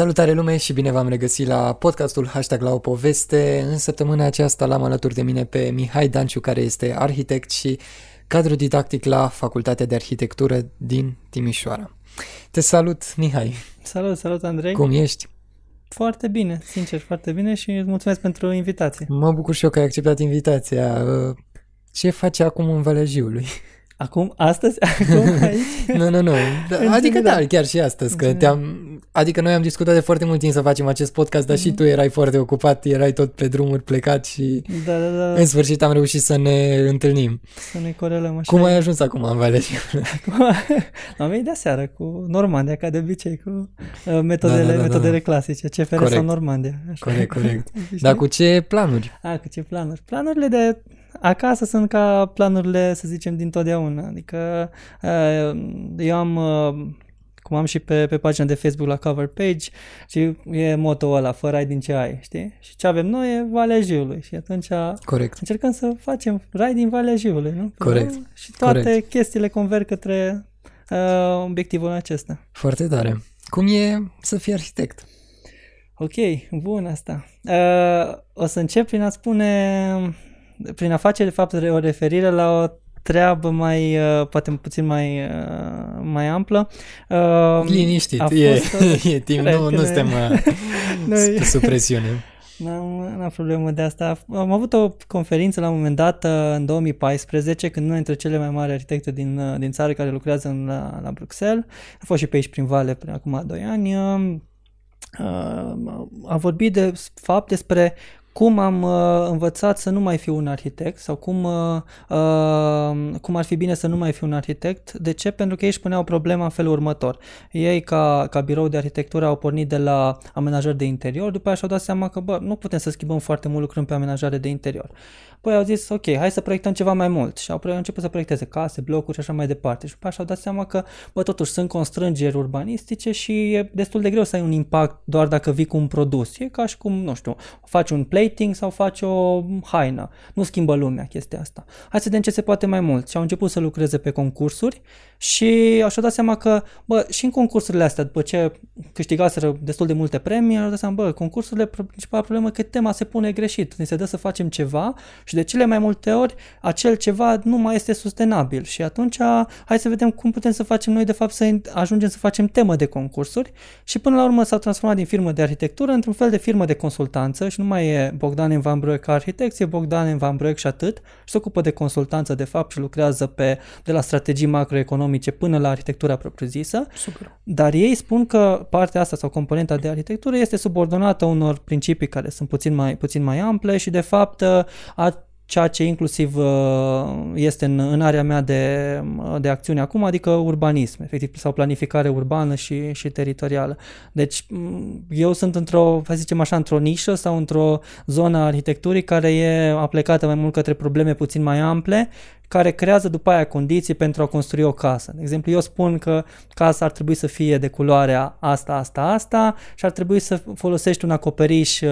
Salutare lume și bine v-am regăsit la podcastul Hashtag la o poveste. În săptămâna aceasta l-am alături de mine pe Mihai Danciu, care este arhitect și cadru didactic la Facultatea de Arhitectură din Timișoara. Te salut, Mihai! Salut, salut, Andrei! Cum ești? Foarte bine, sincer, foarte bine și îți mulțumesc pentru invitație. Mă bucur și eu că ai acceptat invitația. Ce faci acum în Valea Jiului? Acum, astăzi? Acum, aici? nu, nu, nu. Da, adică da, chiar și astăzi, că te-am... Adică noi am discutat de foarte mult timp să facem acest podcast, dar mm-hmm. și mhm. tu erai foarte ocupat, erai tot pe drumuri plecat și da, da, da. în sfârșit am reușit să ne întâlnim. Să ne corelăm așa. Cum ai ajuns acum în Valeriu? Acum am venit de seară cu Normandia, ca de obicei, cu uh, metodele, da, da, da, metodele da. clasice, CFR corect. sau Normandia. Așa. Corect, corect. dar cu ce planuri? A, cu ce planuri? Planurile de acasă sunt ca planurile, să zicem, din totdeauna. Adică uh, eu am, uh, cum am și pe, pe pagina de Facebook la cover page, și e moto ăla, fără ai din ce ai, știi? Și ce avem noi e Valea Jiului și atunci Corect. încercăm să facem rai din Valea Jiului, nu? Corect. Și toate Corect. chestiile converg către uh, obiectivul acesta. Foarte tare. Cum e să fii arhitect? Ok, bun asta. Uh, o să încep prin a spune prin a face de fapt o referire la o treabă mai, uh, poate puțin mai, uh, mai amplă. Uh, Liniștit, e, fost, e timp, nu, nu suntem uh, sub presiune. N-am, n-am problemă de asta. Am avut o conferință la un moment dat în 2014, când unul dintre cele mai mari arhitecte din, din țară care lucrează în, la, la Bruxelles, a fost și pe aici prin Vale prin acum 2 ani, a vorbit de fapt despre cum am uh, învățat să nu mai fiu un arhitect sau cum, uh, uh, cum ar fi bine să nu mai fiu un arhitect. De ce? Pentru că ei își puneau problema în felul următor. Ei, ca, ca birou de arhitectură, au pornit de la amenajări de interior, după aceea și-au dat seama că bă, nu putem să schimbăm foarte mult lucrând pe amenajare de interior. Păi au zis, ok, hai să proiectăm ceva mai mult și au început să proiecteze case, blocuri și așa mai departe. Și după aceea și-au dat seama că, bă, totuși sunt constrângeri urbanistice și e destul de greu să ai un impact doar dacă vii cu un produs. E ca și cum, nu știu, faci un plating sau faci o haină. Nu schimbă lumea chestia asta. Hai să vedem ce se poate mai mult. Și au început să lucreze pe concursuri și așa dat seama că, bă, și în concursurile astea, după ce câștigaseră destul de multe premii, au dat seama, bă, concursurile, principala problemă e că tema se pune greșit. Ne se dă să facem ceva și de cele mai multe ori acel ceva nu mai este sustenabil și atunci hai să vedem cum putem să facem noi de fapt să ajungem să facem temă de concursuri și până la urmă s-a transformat din firmă de arhitectură într-un fel de firmă de consultanță și nu mai e Bogdan Van Broek ca arhitect, e Bogdan Van Broek și atât și se ocupă de consultanță de fapt și lucrează pe, de la strategii macroeconomice până la arhitectura propriu-zisă. Super. Dar ei spun că partea asta sau componenta de arhitectură este subordonată unor principii care sunt puțin mai, puțin mai ample și de fapt a ceea ce inclusiv uh, este în, în area mea de, de acțiune acum, adică urbanism, efectiv, sau planificare urbană și, și teritorială. Deci mm, eu sunt într-o, să zicem așa, într-o nișă sau într-o zonă a arhitecturii care e aplicată mai mult către probleme puțin mai ample care creează după aia condiții pentru a construi o casă. De exemplu, eu spun că casa ar trebui să fie de culoarea asta, asta, asta și ar trebui să folosești un acoperiș uh,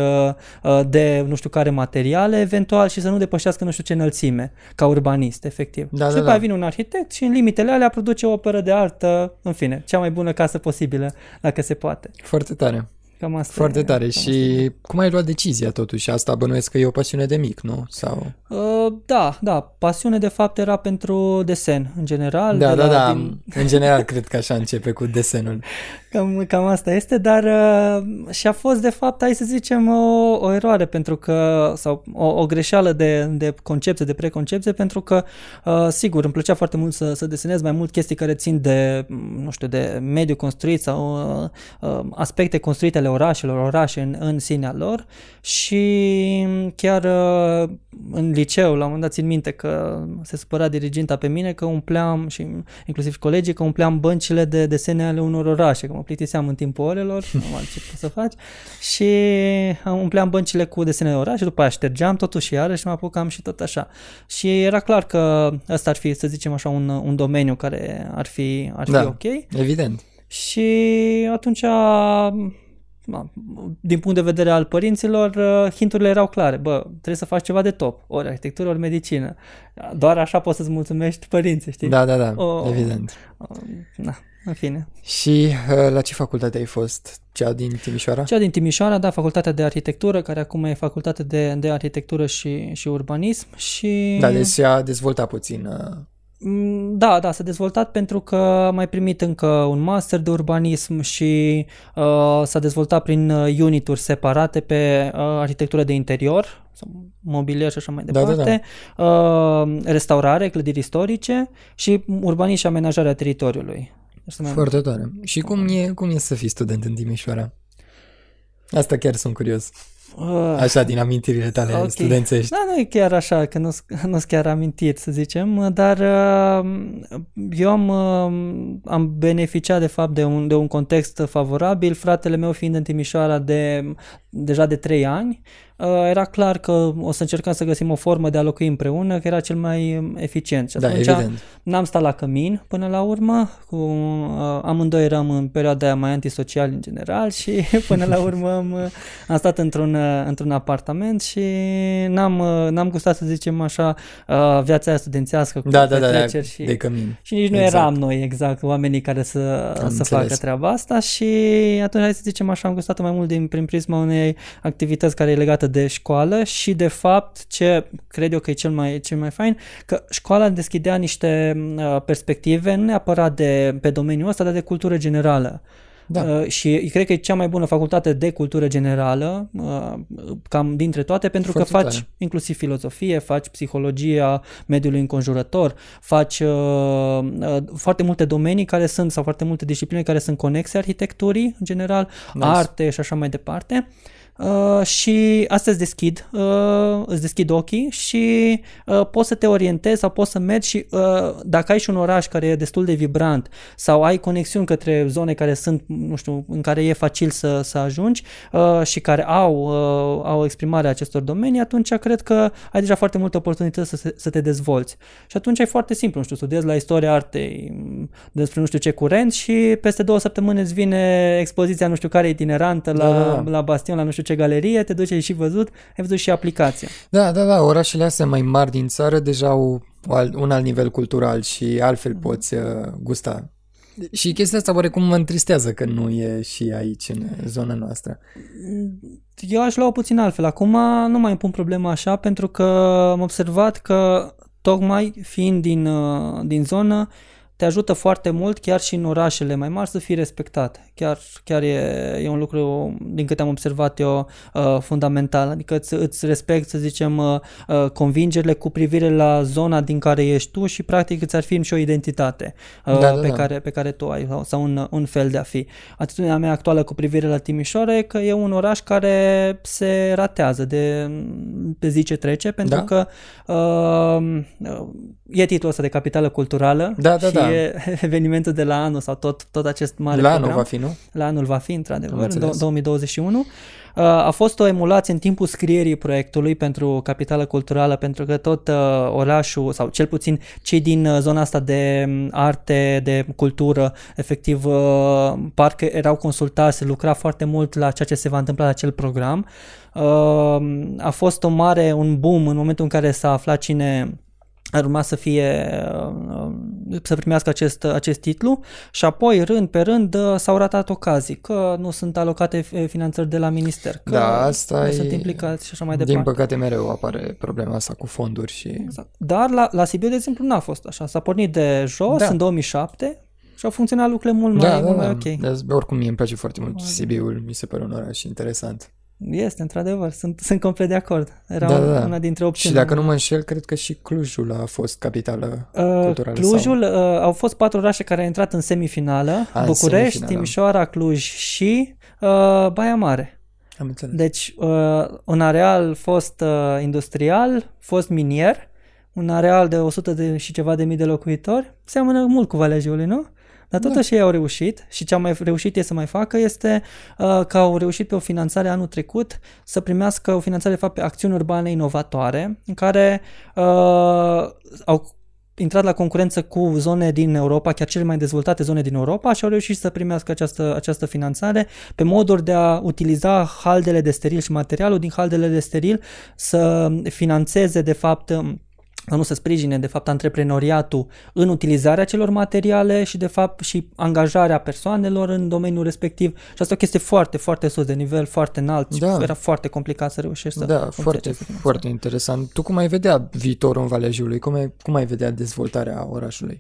uh, de nu știu care materiale eventual și să nu depășească nu știu ce înălțime, ca urbanist, efectiv. Da, și da, după da. vine un arhitect și în limitele alea produce o operă de artă, în fine, cea mai bună casă posibilă, dacă se poate. Foarte tare. Cam asta Foarte e, tare. Cam Și asta e. cum ai luat decizia totuși? Asta bănuiesc că e o pasiune de mic, nu? Sau... Uh, da, da. Pasiune de fapt era pentru desen, în general. Da, de da, la, da. Din... În general cred că așa începe cu desenul. Cam, cam asta este, dar uh, și a fost de fapt, hai să zicem, o, o eroare pentru că, sau o, o greșeală de, de concepție, de preconcepție, pentru că, uh, sigur, îmi plăcea foarte mult să, să desenez mai mult chestii care țin de, nu știu, de mediu construit sau uh, uh, aspecte construite ale orașelor, orașe în, în sinea lor și chiar uh, în liceu, la un moment dat țin minte că se supăra diriginta pe mine că umpleam și inclusiv colegii că umpleam băncile de desene ale unor orașe, că mă plictiseam în timpul orelor, nu am ce pot să faci și umpleam băncile cu desene de orașe, după aia ștergeam totul și iarăși mă apucam și tot așa. Și era clar că ăsta ar fi, să zicem așa, un, un domeniu care ar fi, ar fi Da. ok. Evident. Și atunci, na, din punct de vedere al părinților, uh, hinturile erau clare. Bă, trebuie să faci ceva de top. Ori arhitectură, ori medicină. Doar așa poți să-ți mulțumești părinții, știi? Da, da, da. O- Evident. Uh, Na, în fine. Și uh, la ce facultate ai fost? Cea din Timișoara? Cea din Timișoara, da, facultatea de arhitectură, care acum e facultate de, de arhitectură și, și urbanism și... Da, deci s-a dezvoltat puțin. Uh... Mm, Da, da, s-a dezvoltat pentru că am mai primit încă un master de urbanism și uh, s-a dezvoltat prin uh, unituri separate pe uh, arhitectură de interior, sau mobilier și așa mai Da, da, departe, Uh, restaurare, clădiri istorice și urbanism și amenajarea teritoriului. Este mai Foarte tare. Și cum e, cum e să fii student în Timișoara? Asta chiar sunt curios. Uh, Așa, din amintirile tale Ok. studențești. Da, nu e chiar așa, că nu sunt chiar amintiri, să zicem, dar uh, eu am, uh, am beneficiat de fapt de un, de un context favorabil, fratele meu fiind în Timișoara de, deja de 3 ani, uh, era clar că o să încercăm să găsim o formă de a locui împreună, că era cel mai eficient. Și Da, atunci evident. N-am stat la cămin până la urmă, cu, uh, amândoi eram în perioada aia mai antisocial în general și până la urmă am, uh, am stat într-un, uh, într-un apartament și n-am, uh, n-am gustat să zicem așa uh, viața aia studențească cu Da, da, da, da, petreceri și, de cămin. și nici nu Exact. eram noi exact oamenii care să, să înțeles. facă treaba asta și atunci hai să zicem așa am gustat mai mult din, prin prisma unei activități care e legată de școală și de fapt ce cred eu că e cel mai, cel mai fain, că școala deschidea niște uh, perspective, nu neapărat de, pe domeniul ăsta, dar de cultură generală. Da. Uh, și cred că e cea mai bună facultate de cultură generală, uh, cam dintre toate, pentru Foarte că faci tare. inclusiv filozofie, faci psihologia mediului înconjurător, faci uh, uh, foarte multe domenii care sunt, sau foarte multe discipline care sunt conexe arhitecturii, în general, Nice. arte și așa mai departe. Uh, și asta îți deschid, uh, îți deschid ochii și uh, poți să te orientezi sau poți să mergi și uh, dacă ai și un oraș care e destul de vibrant sau ai conexiuni către zone care sunt, nu știu, în care e facil să, să ajungi uh, și care au, uh, au exprimarea acestor domenii, atunci cred că ai deja foarte multe oportunități să, se- să te dezvolți. Și atunci e foarte simplu, nu știu, studiezi la istoria artei m, despre nu știu ce curent și peste două săptămâni îți vine expoziția nu știu care itinerantă la, Da, da, da. la Bastion, la nu știu ce galerie, te duci ai și văzut, ai văzut și aplicația. Da, da, da, orașele astea mai mari din țară deja au al- un alt nivel cultural și altfel Mhm. poți uh, gusta. Și chestia asta oarecum mă întristează că nu e și aici, în zona noastră. Eu aș lua puțin altfel. Acum nu mai îmi pun problema așa pentru că am observat că tocmai fiind din, uh, din zonă te ajută foarte mult chiar și în orașele mai mari să fii respectat. Chiar, chiar e, e un lucru, din câte am observat eu, uh, fundamental. Adică îți, îți respect, să zicem, uh, uh, convingerile cu privire la zona din care ești tu și practic îți afirmi și o identitate uh, Da, da, pe, da. Care, pe care tu ai sau, sau un, un fel de a fi. Atitudinea mea actuală cu privire la Timișoara e că e un oraș care se ratează de pe zi ce trece pentru Da. că uh, e titlul ăsta de capitală culturală Da, da, și da. e evenimentul de la anul sau tot, tot acest mare La anul program. va fi, nu? La anul va fi, într-adevăr, Am în înțeles. dou- 2021. Uh, A fost o emulație în timpul scrierii proiectului pentru Capitală Culturală, pentru că tot uh, orașul, sau cel puțin cei din uh, zona asta de um, arte, de cultură, efectiv, uh, parcă erau consultați, se lucra foarte mult la ceea ce se va întâmpla la acel program. Uh, A fost o mare, un boom în momentul în care s-a aflat cine ar urma să fie uh, să primească acest, acest titlu și apoi rând pe rând uh, s-au ratat ocazii că nu sunt alocate eh, finanțări de la minister, că Da, asta nu e- sunt implicați și așa mai Din departe. păcate mereu apare problema asta cu fonduri și... Exact. Dar la, la Sibiu, de exemplu, n-a fost așa. S-a pornit de jos Da. în 2007 și au funcționat lucrurile mult mai, Da, da, mult mai da. ok. Dar Oricum mie îmi place foarte mult Sibiul, mi se pare un oraș interesant. Este, într-adevăr, sunt, sunt complet de acord. Era Da, da, da. una dintre Și opțiuni. dacă nu mă înșel, cred că și Clujul a fost capitală Uh, culturală. Clujul, uh, au fost patru orașe care au intrat în semifinală. A, în București, semifinală. Timișoara, Cluj și uh, Baia Mare. Sau... Am înțeles. Deci, uh, un areal fost uh, industrial, fost minier, un areal de 100 de și ceva de mii de locuitori, seamănă mult cu Valea Jiului, nu? Dar totuși ei au reușit și ce au mai reușit ei să mai facă este uh, că au reușit pe o finanțare anul trecut să primească o finanțare de fapt pe acțiuni urbane inovatoare în care uh, au intrat la concurență cu zone din Europa, chiar cele mai dezvoltate zone din Europa și au reușit să primească această, această finanțare pe moduri de a utiliza haldele de steril și materialul din haldele de steril să finanțeze de fapt nu să sprijine de fapt antreprenoriatul în utilizarea celor materiale și de fapt și angajarea persoanelor în domeniul respectiv. Și asta e o chestie foarte, foarte sus, de nivel foarte înalt și Da. era foarte complicat să reușești să Da, obții foarte, aceste finanțări. foarte interesant. Tu cum ai vedea viitorul în Valea Jiului? Cum ai, cum ai vedea dezvoltarea orașului?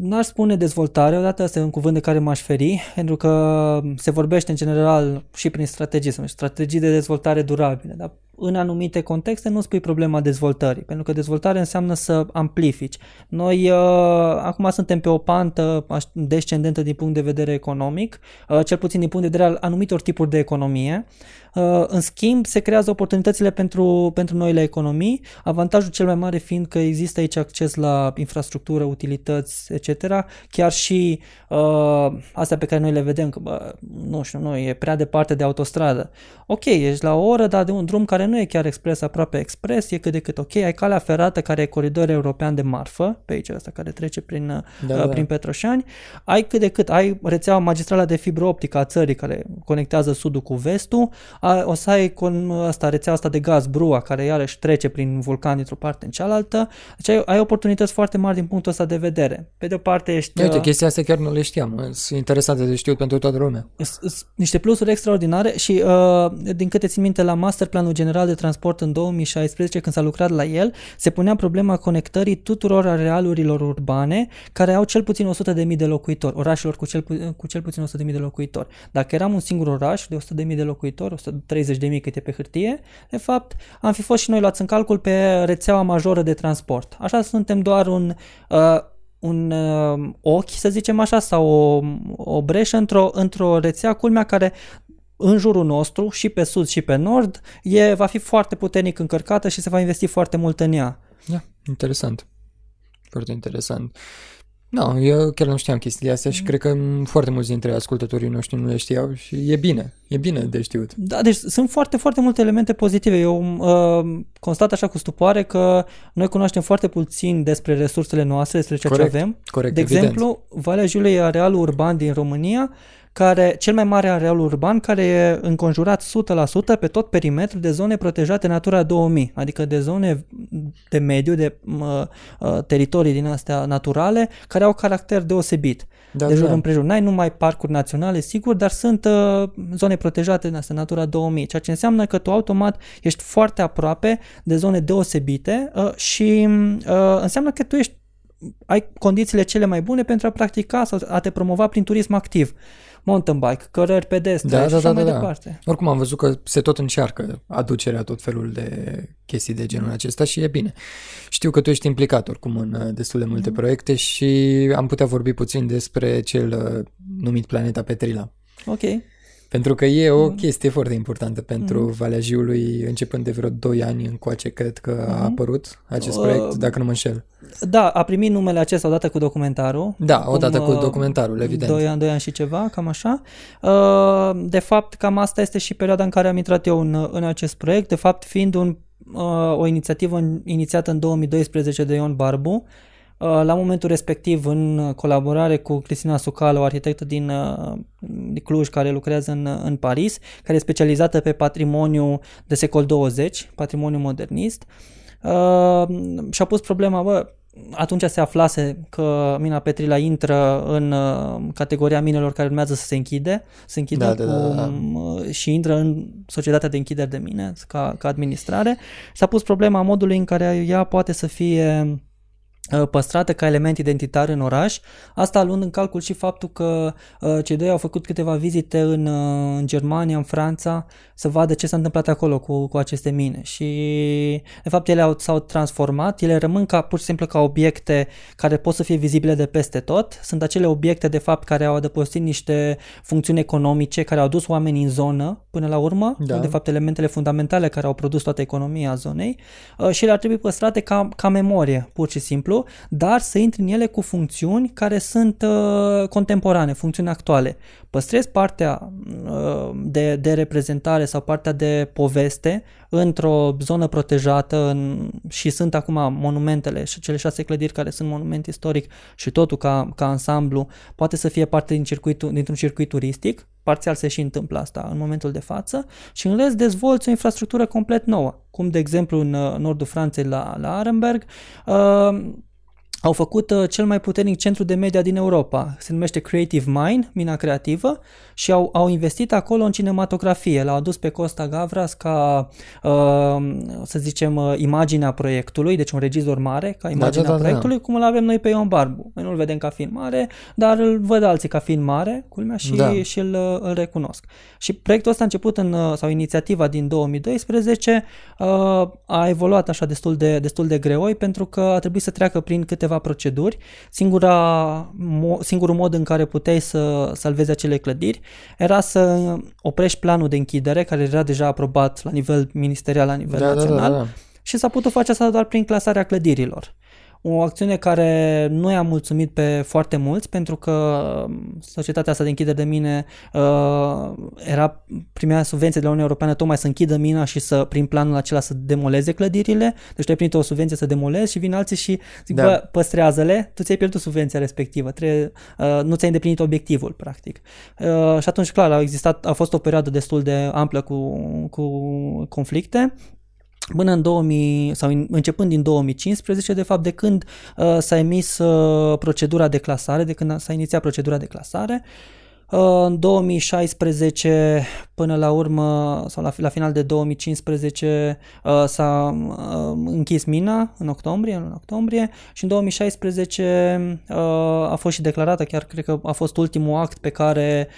N-aș spune dezvoltare, odată asta e un cuvânt de care m-aș feri, pentru că se vorbește în general și prin strategii, sau strategii de dezvoltare durabile, dar în anumite contexte nu spui problema dezvoltării, pentru că dezvoltare înseamnă să amplifici. Noi uh, acum suntem pe o pantă aș- descendentă din punct de vedere economic, uh, cel puțin din punct de vedere al anumitor tipuri de economie. Uh, în schimb, se creează oportunitățile pentru, pentru noile economii, avantajul cel mai mare fiind că există aici acces la infrastructură, utilități, etc. Chiar și uh, astea pe care noi le vedem, că, bă, nu știu, nu, e prea departe de autostradă. Ok, ești la o oră, dar de un drum care nu e chiar expres, aproape expres, e cât de cât ok. Ai calea ferată care e coridor european de marfă, pe aici ăsta care trece prin, Da, da, da. prin Petroșani. Ai cât de cât, ai rețeaua magistrală de fibră optică a țării care conectează sudul cu vestul, o să ai con asta, rețea asta de gaz, brua, care iarăși trece prin vulcan dintr-o parte în cealaltă. Deci ai, ai oportunități foarte mari din punctul ăsta de vedere. Pe de o parte ești... Uite, uh, chestia asta chiar nu le știam. Sunt interesante de știut pentru toată lumea. Niște plusuri extraordinare și uh, din câte țin minte la Masterplanul General de Transport în 2016, când s-a lucrat la el, se punea problema conectării tuturor arealurilor urbane care au cel puțin 100.000 de locuitori, orașelor cu cel, cu cel puțin 100.000 de locuitori. Dacă eram un singur oraș de 100.000 de locuitori, 100 30.000 câte pe hârtie, de fapt am fi fost și noi luați în calcul pe rețeaua majoră de transport. Așa suntem doar un, uh, un uh, ochi, să zicem așa, sau o, o breșă într-o, într-o rețea, culmea, care în jurul nostru, și pe sud și pe nord, e, va fi foarte puternic încărcată și se va investi foarte mult în ea. Da, interesant. Foarte interesant. Uh, nu, eu chiar nu știam chestiile astea Mm. și cred că m, foarte mulți dintre ascultătorii noștri nu le știau și e bine, e bine de știut. Da, deci sunt foarte, foarte multe elemente pozitive. Eu uh, constat așa cu stupoare că noi cunoaștem foarte puțin despre resursele noastre, despre ceea Corect, ce avem. corect, De evident. exemplu, Valea Jiului e arealul urban din România, care, cel mai mare areal urban care e înconjurat 100% pe tot perimetrul de zone protejate Natura 2000, adică de zone de mediu, de uh, uh, teritorii din astea naturale, care au caracter deosebit. Da, de jur da. împrejur. N-ai numai parcuri naționale, sigur, dar sunt uh, zone protejate din astea, Natura 2000, ceea ce înseamnă că tu automat ești foarte aproape de zone deosebite uh, și uh, înseamnă că tu ești ai condițiile cele mai bune pentru a practica sau a te promova prin turism activ. Mountain bike, cărări pedestre Da, și da, așa da, mai da, da. departe. Oricum am văzut că se tot încearcă aducerea tot felul de chestii de genul acesta și e bine. Știu că tu ești implicat oricum în uh, destul de multe proiecte și am putea vorbi puțin despre cel uh, numit Planeta Petrila. Ok. Pentru că e o chestie foarte importantă pentru Mhm. Valea Jiului, începând de vreo 2 ani încoace, cred că a apărut acest Uh, proiect, dacă nu mă înșel. Da, a primit numele acesta odată cu documentarul. Da, odată cu uh, documentarul, evident. Doi ani, doi ani și ceva, cam așa. Uh, De fapt, cam asta este și perioada în care am intrat eu în, în acest proiect, de fapt fiind un, uh, o inițiativă în- inițiată în 2012 de Ion Barbu, uh, la momentul respectiv în colaborare cu Cristina Sucală, o arhitectă din, uh, din Cluj care lucrează în, în Paris, care e specializată pe patrimoniu de secol 20, patrimoniu modernist. Uh, și-a pus problema, bă, atunci se aflase că mina Petrila intră în uh, categoria minelor care urmează să se închide, se închide Da, da, da, da, da. cu, uh, și intră în societatea de închideri de mine ca, ca administrare. S-a pus problema modului în care ea poate să fie uh, păstrată ca element identitar în oraș, asta luând în calcul și faptul că uh, cei doi au făcut câteva vizite în, uh, în Germania, în Franța, să vadă ce s-a întâmplat acolo cu, cu aceste mine. Și de fapt ele au, s-au transformat, ele rămân ca pur și simplu ca obiecte care pot să fie vizibile de peste tot, sunt acele obiecte de fapt care au adăpostit niște funcțiuni economice, care au dus oamenii în zonă până la urmă, Da. de fapt elementele fundamentale care au produs toată economia zonei. Uh, și ele ar trebui păstrate ca, ca memorie, pur și simplu, dar să intri în ele cu funcțiuni care sunt uh, contemporane, funcțiuni actuale. Păstrezi partea uh, de, de reprezentare sau partea de poveste într-o zonă protejată în, și sunt acum monumentele și cele șase clădiri care sunt monument istoric și totul ca, ca ansamblu poate să fie parte din circuitul, dintr-un circuit turistic parțial se și întâmplă asta în momentul de față și în rest dezvolți o infrastructură complet nouă, cum de exemplu în nordul Franței la, la Arenberg, uh, au făcut uh, cel mai puternic centru de media din Europa. Se numește Creative Mind, mina creativă, și au, au investit acolo în cinematografie. L-au adus pe Costa Gavras ca, uh, să zicem, uh, imaginea proiectului, deci un regizor mare, ca imaginea da, da, da, proiectului, da. cum îl avem noi pe Ion Barbu. Noi nu-l vedem ca fiind mare, dar îl văd alții ca fiind mare, culmea, și, da. și îl, uh, îl recunosc. Și proiectul ăsta a început în, uh, sau inițiativa din 2012, uh, a evoluat așa destul de, destul de greoi pentru că a trebuit să treacă prin câteva câteva proceduri. Singura, mo, singurul mod în care puteai să salvezi acele clădiri era să oprești planul de închidere, care era deja aprobat la nivel ministerial, la nivel da, național, da, da, da. și s-a putut face asta doar prin clasarea clădirilor. O acțiune care nu i-a mulțumit pe foarte mulți pentru că um, societatea asta de închidere de mine uh, era primea subvenție de la Uniunea Europeană tocmai să închidă mina și să prin planul acela să demoleze clădirile. Deci tu ai primit o subvenție să demolezi și vin alții și zic, da. bă, păstrează-le, tu ți-ai pierdut subvenția respectivă, trebuie, uh, nu ți-ai îndeplinit obiectivul, practic. Uh, și atunci, clar, a existat, a fost o perioadă destul de amplă cu, cu conflicte, până în 2000 sau începând din 2015, de fapt de când uh, s-a emis uh, procedura de clasare, de când s-a inițiat procedura de clasare, în 2016, până la urmă, sau la, la final de 2015, uh, s-a uh, închis mina în octombrie, în octombrie și în 2016 uh, a fost și declarată, chiar cred că a fost ultimul act pe care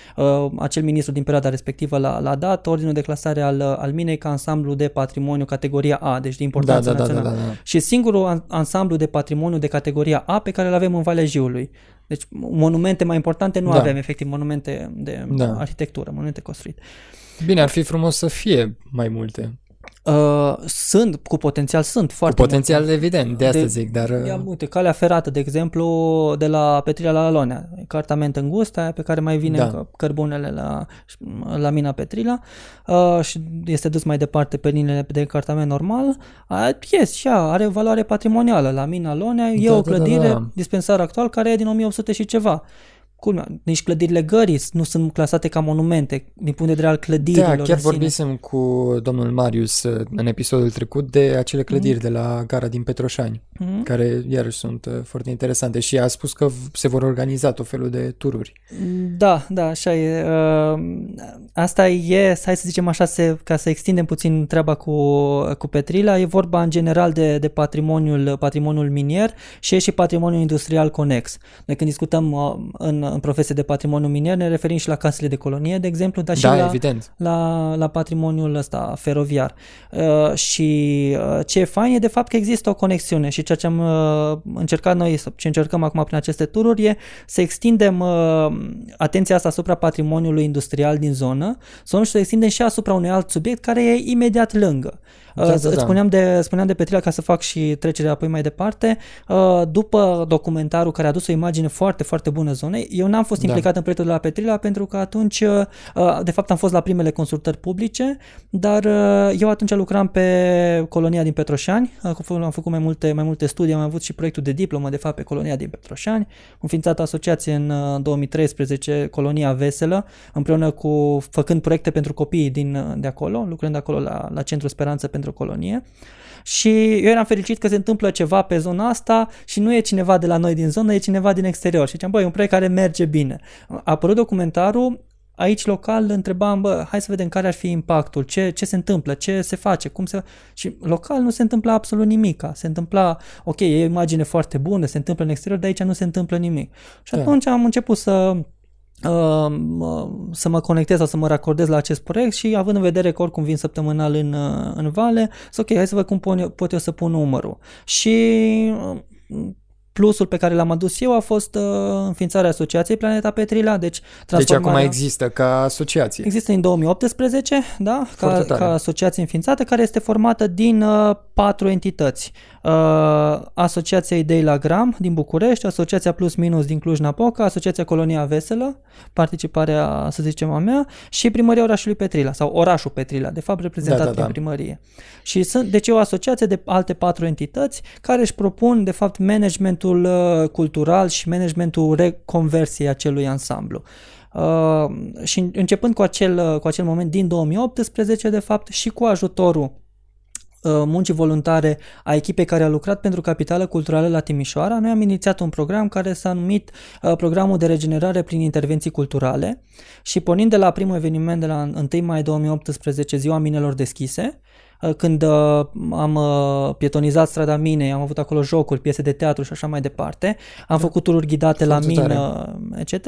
acel ministru din perioada respectivă l-a, l-a dat, ordinul de clasare al, al minei ca ansamblu de patrimoniu categoria A, deci de importanță da, da, națională. Da, da, da, da. Și singurul ansamblu de patrimoniu de categoria A pe care îl avem în Valea Jiului. Deci monumente mai importante nu da. avem, efectiv, monumente de da. arhitectură, monumente construite. Bine, ar fi frumos să fie mai multe. Uh, sunt, cu potențial sunt foarte Cu potențial, multe. evident, de asta de, zic, dar... Ia, uh, uite, calea ferată, de exemplu, de la Petrilia la Alonea, cartament îngust, aia pe care mai vine da. cărbunele la, la mina Petrila uh, și este dus mai departe pe liniile de cartament normal. Uh, yes, și ea are valoare patrimonială. La mina Alonea e da, o clădire, da, da, da. dispensar actual, care e din 1800 și ceva culmea, nici clădirile gării nu sunt clasate ca monumente din punct de vedere al clădirilor. Da, chiar vorbisem cu domnul Marius uh, în episodul trecut de acele clădiri mm. de la gara din Petroșani, mm. care iarăși sunt uh, foarte interesante și a spus că se vor organiza tot felul de tururi. Da, da, așa e. Uh, asta e, hai să zicem așa, se, ca să extindem puțin treaba cu, cu Petrila, e vorba în general de, de patrimoniul, patrimoniul minier și e și patrimoniul industrial conex. Noi când discutăm în în profesie de patrimoniu minier, ne referim și la casele de colonie, de exemplu, dar și da, la, evident. La, la patrimoniul ăsta feroviar. Uh, și uh, ce e fain e de fapt că există o conexiune și ceea ce am uh, încercat noi, ce încercăm acum prin aceste tururi e să extindem uh, atenția asta asupra patrimoniului industrial din zonă, să să extindem și asupra unui alt subiect care e imediat lângă. Da, da, da. Spuneam, de, spuneam de Petrila ca să fac și trecerea apoi mai departe. Uh, după documentarul care a adus o imagine foarte, foarte bună zonei, eu n-am fost da. implicat în proiectul de la Petrila pentru că atunci, uh, uh, de fapt am fost la primele consultări publice, dar eu atunci lucram pe colonia din Petroșani, am făcut mai multe, mai multe studii, am avut și proiectul de diplomă, de fapt, pe colonia din Petroșani, înființat asociație în 2013, Colonia Veselă, împreună cu, făcând proiecte pentru copiii din, de acolo, lucrând acolo la, la Centrul Speranță pentru pentru colonie și eu eram fericit că se întâmplă ceva pe zona asta și nu e cineva de la noi din zonă, e cineva din exterior. Și ziceam, băi, e un proiect care merge bine. A apărut documentarul, aici local întrebam, bă, hai să vedem care ar fi impactul, ce, ce se întâmplă, ce se face, cum se... Și local nu se întâmpla absolut nimic. Se întâmpla, ok, e o imagine foarte bună, se întâmplă în exterior, dar aici nu se întâmplă nimic. Și da. atunci am început să Uh, să mă conectez sau să mă racordez la acest proiect și având în vedere că oricum vin săptămânal în, uh, în vale, să ok, hai să văd cum pot, pot eu să pun numărul. Și uh, plusul pe care l-am adus eu a fost uh, înființarea Asociației Planeta Petrila, deci Deci acum există ca asociație. Există în 2018, da, ca, ca asociație înființată, care este formată din uh, patru entități. Uh, Asociația Idei la Gram din București, Asociația Plus Minus din Cluj-Napoca, Asociația Colonia Veselă, participarea, să zicem, a mea, și Primăria Orașului Petrila, sau Orașul Petrila, de fapt reprezentat da, da, da. prin primărie. Și sunt, deci e o asociație de alte patru entități care își propun, de fapt, managementul uh, cultural și managementul reconversiei acelui ansamblu. Uh, și începând cu acel, cu acel moment din 2018, de fapt, și cu ajutorul Uh, muncii voluntare a echipei care a lucrat pentru Capitală Culturală la Timișoara, noi am inițiat un program care s-a numit uh, Programul de Regenerare prin Intervenții Culturale și pornind de la primul eveniment de la 1 mai 2018, Ziua Minelor Deschise, Uh, când uh, am uh, pietonizat strada Minei, am avut acolo jocuri, piese de teatru și așa mai departe, am făcut tururi ghidate Foarte la mină, etc.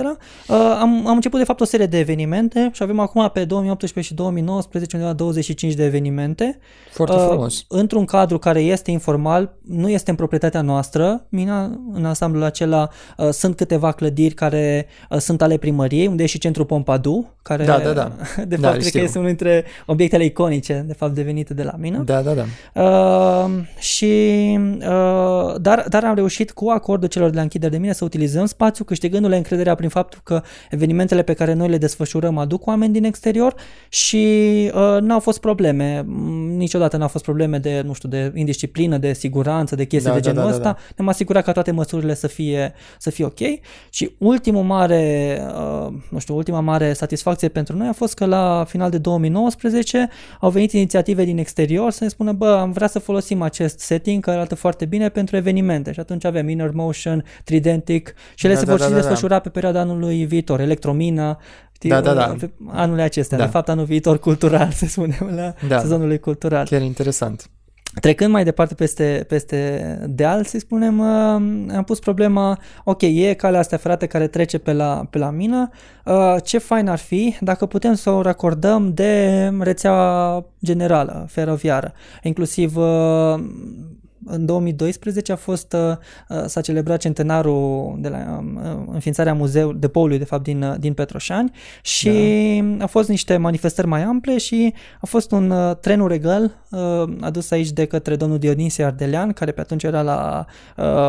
Am, am început de fapt o serie de evenimente și avem acum pe 2018 și 2019 undeva 25 de evenimente. Foarte frumos. Într-un cadru care este informal, nu este în proprietatea noastră. Mina, în ansamblul acela, sunt câteva clădiri care sunt ale primăriei, unde e și centrul Pompidou, care da, da, da. de da, fapt da, cred că este unul dintre obiectele iconice, de fapt devenite de la mine. Da, da, da. Uh, și, uh, dar, dar am reușit cu acordul celor de la închidere de mine să utilizăm spațiu, câștigându-le încrederea prin faptul că evenimentele pe care noi le desfășurăm aduc oameni din exterior și uh, n-au fost probleme. Niciodată n-au fost probleme de, nu știu, de indisciplină, de siguranță, de chestii da, de da, genul da, da, ăsta. Da, da. Ne-am asigurat ca toate măsurile să fie, să fie ok. Și ultimul mare, uh, nu știu, ultima mare satisfacție pentru noi a fost că la final de 2019 au venit inițiative din exterior să ne spună, bă, am vrea să folosim acest setting care arată foarte bine pentru evenimente și atunci avem Inner Motion, Tridentic și ele da, se da, vor da, și da, desfășura da. pe perioada anului viitor, Electromina, da, da, da. anul acesta, da. de fapt anul viitor cultural, să spunem, la da. sezonului cultural. Chiar interesant. Trecând mai departe peste, peste deal, să spunem, uh, am pus problema, ok, e calea asta ferată care trece pe la, pe la mină, uh, ce fain ar fi dacă putem să o racordăm de rețea generală, feroviară, inclusiv uh, în 2012 a fost, uh, uh, s-a celebrat centenarul de la um, înființarea muzeului, depoului de fapt din, uh, din Petroșani și da. a fost niște manifestări mai ample și a fost un trenul regal adus aici de către domnul Dionisie Ardelean, care pe atunci era la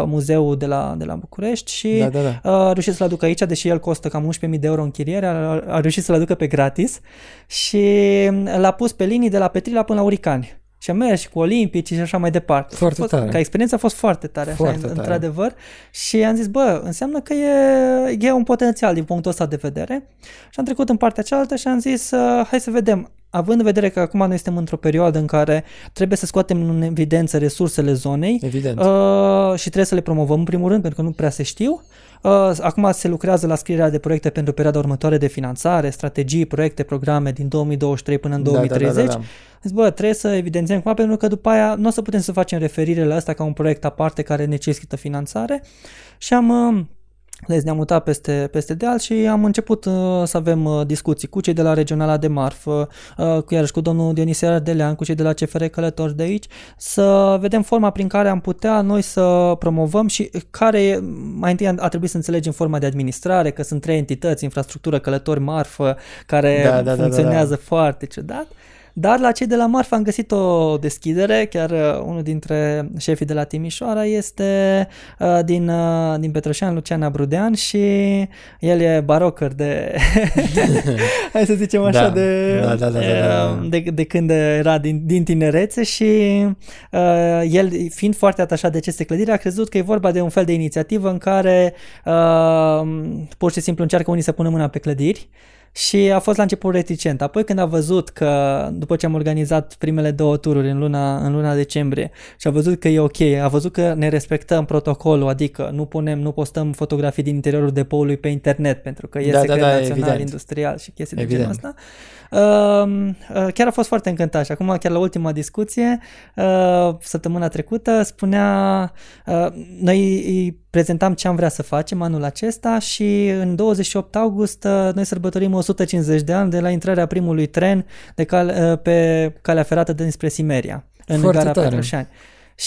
muzeul de la, de la București și da, da, da. a reușit să-l aducă aici, deși el costă cam 11.000 de euro închiriere, a, a reușit să-l aducă pe gratis și l-a pus pe linii de la Petrila până la Uricani și am mers și cu olimpici și așa mai departe. Foarte fost, tare. Ca experiență a fost foarte tare, foarte așa, tare. într-adevăr. Și am zis, bă, înseamnă că e, e un potențial din punctul ăsta de vedere. Și am trecut în partea cealaltă și am zis, uh, hai să vedem, având în vedere că acum noi suntem într-o perioadă în care trebuie să scoatem în evidență resursele zonei Evident. Uh, și trebuie să le promovăm în primul rând, pentru că nu prea se știu. Uh, acum se lucrează la scrierea de proiecte pentru perioada următoare de finanțare, strategii, proiecte, programe din 2023 până în 2030. Da, da, da, da, da. Zic, bă, trebuie să evidențiem cumva, pentru că după aia nu o să putem să facem referire la asta ca un proiect aparte care necesită finanțare. Și am uh, deci ne-am mutat peste, peste deal și am început uh, să avem uh, discuții cu cei de la Regionala de Marfă, uh, cu iarăși cu domnul Dionisie Ardelean, cu cei de la CFR Călători de aici, să vedem forma prin care am putea noi să promovăm și care mai întâi a trebuit să înțelegem forma de administrare, că sunt trei entități, infrastructură, călători, marfă, care da, da, da, funcționează da, da, da. foarte ciudat. Dar la cei de la Marfa am găsit o deschidere, chiar uh, unul dintre șefii de la Timișoara este uh, din, uh, din Petroșan, Luciana Brudean și el e barocăr de, hai să zicem așa, da. de, da, da, da, da, da. De, de când era din, din tinerețe și uh, el, fiind foarte atașat de aceste clădiri, a crezut că e vorba de un fel de inițiativă în care uh, pur și simplu încearcă unii să pună mâna pe clădiri și a fost la început reticent. Apoi când a văzut că, după ce am organizat primele două tururi în luna, în luna decembrie și a văzut că e ok, a văzut că ne respectăm protocolul, adică nu punem, nu postăm fotografii din interiorul depoului pe internet pentru că e da, secret da, da, național, evident. industrial și chestii evident. de genul ăsta, Uh, chiar a fost foarte încântat și acum chiar la ultima discuție, uh, săptămâna trecută, spunea, uh, noi îi prezentam ce am vrea să facem anul acesta și în 28 august noi sărbătorim 150 de ani de la intrarea primului tren de cal, pe calea ferată dinspre Simeria, în Foarte gara tare. Petroșani.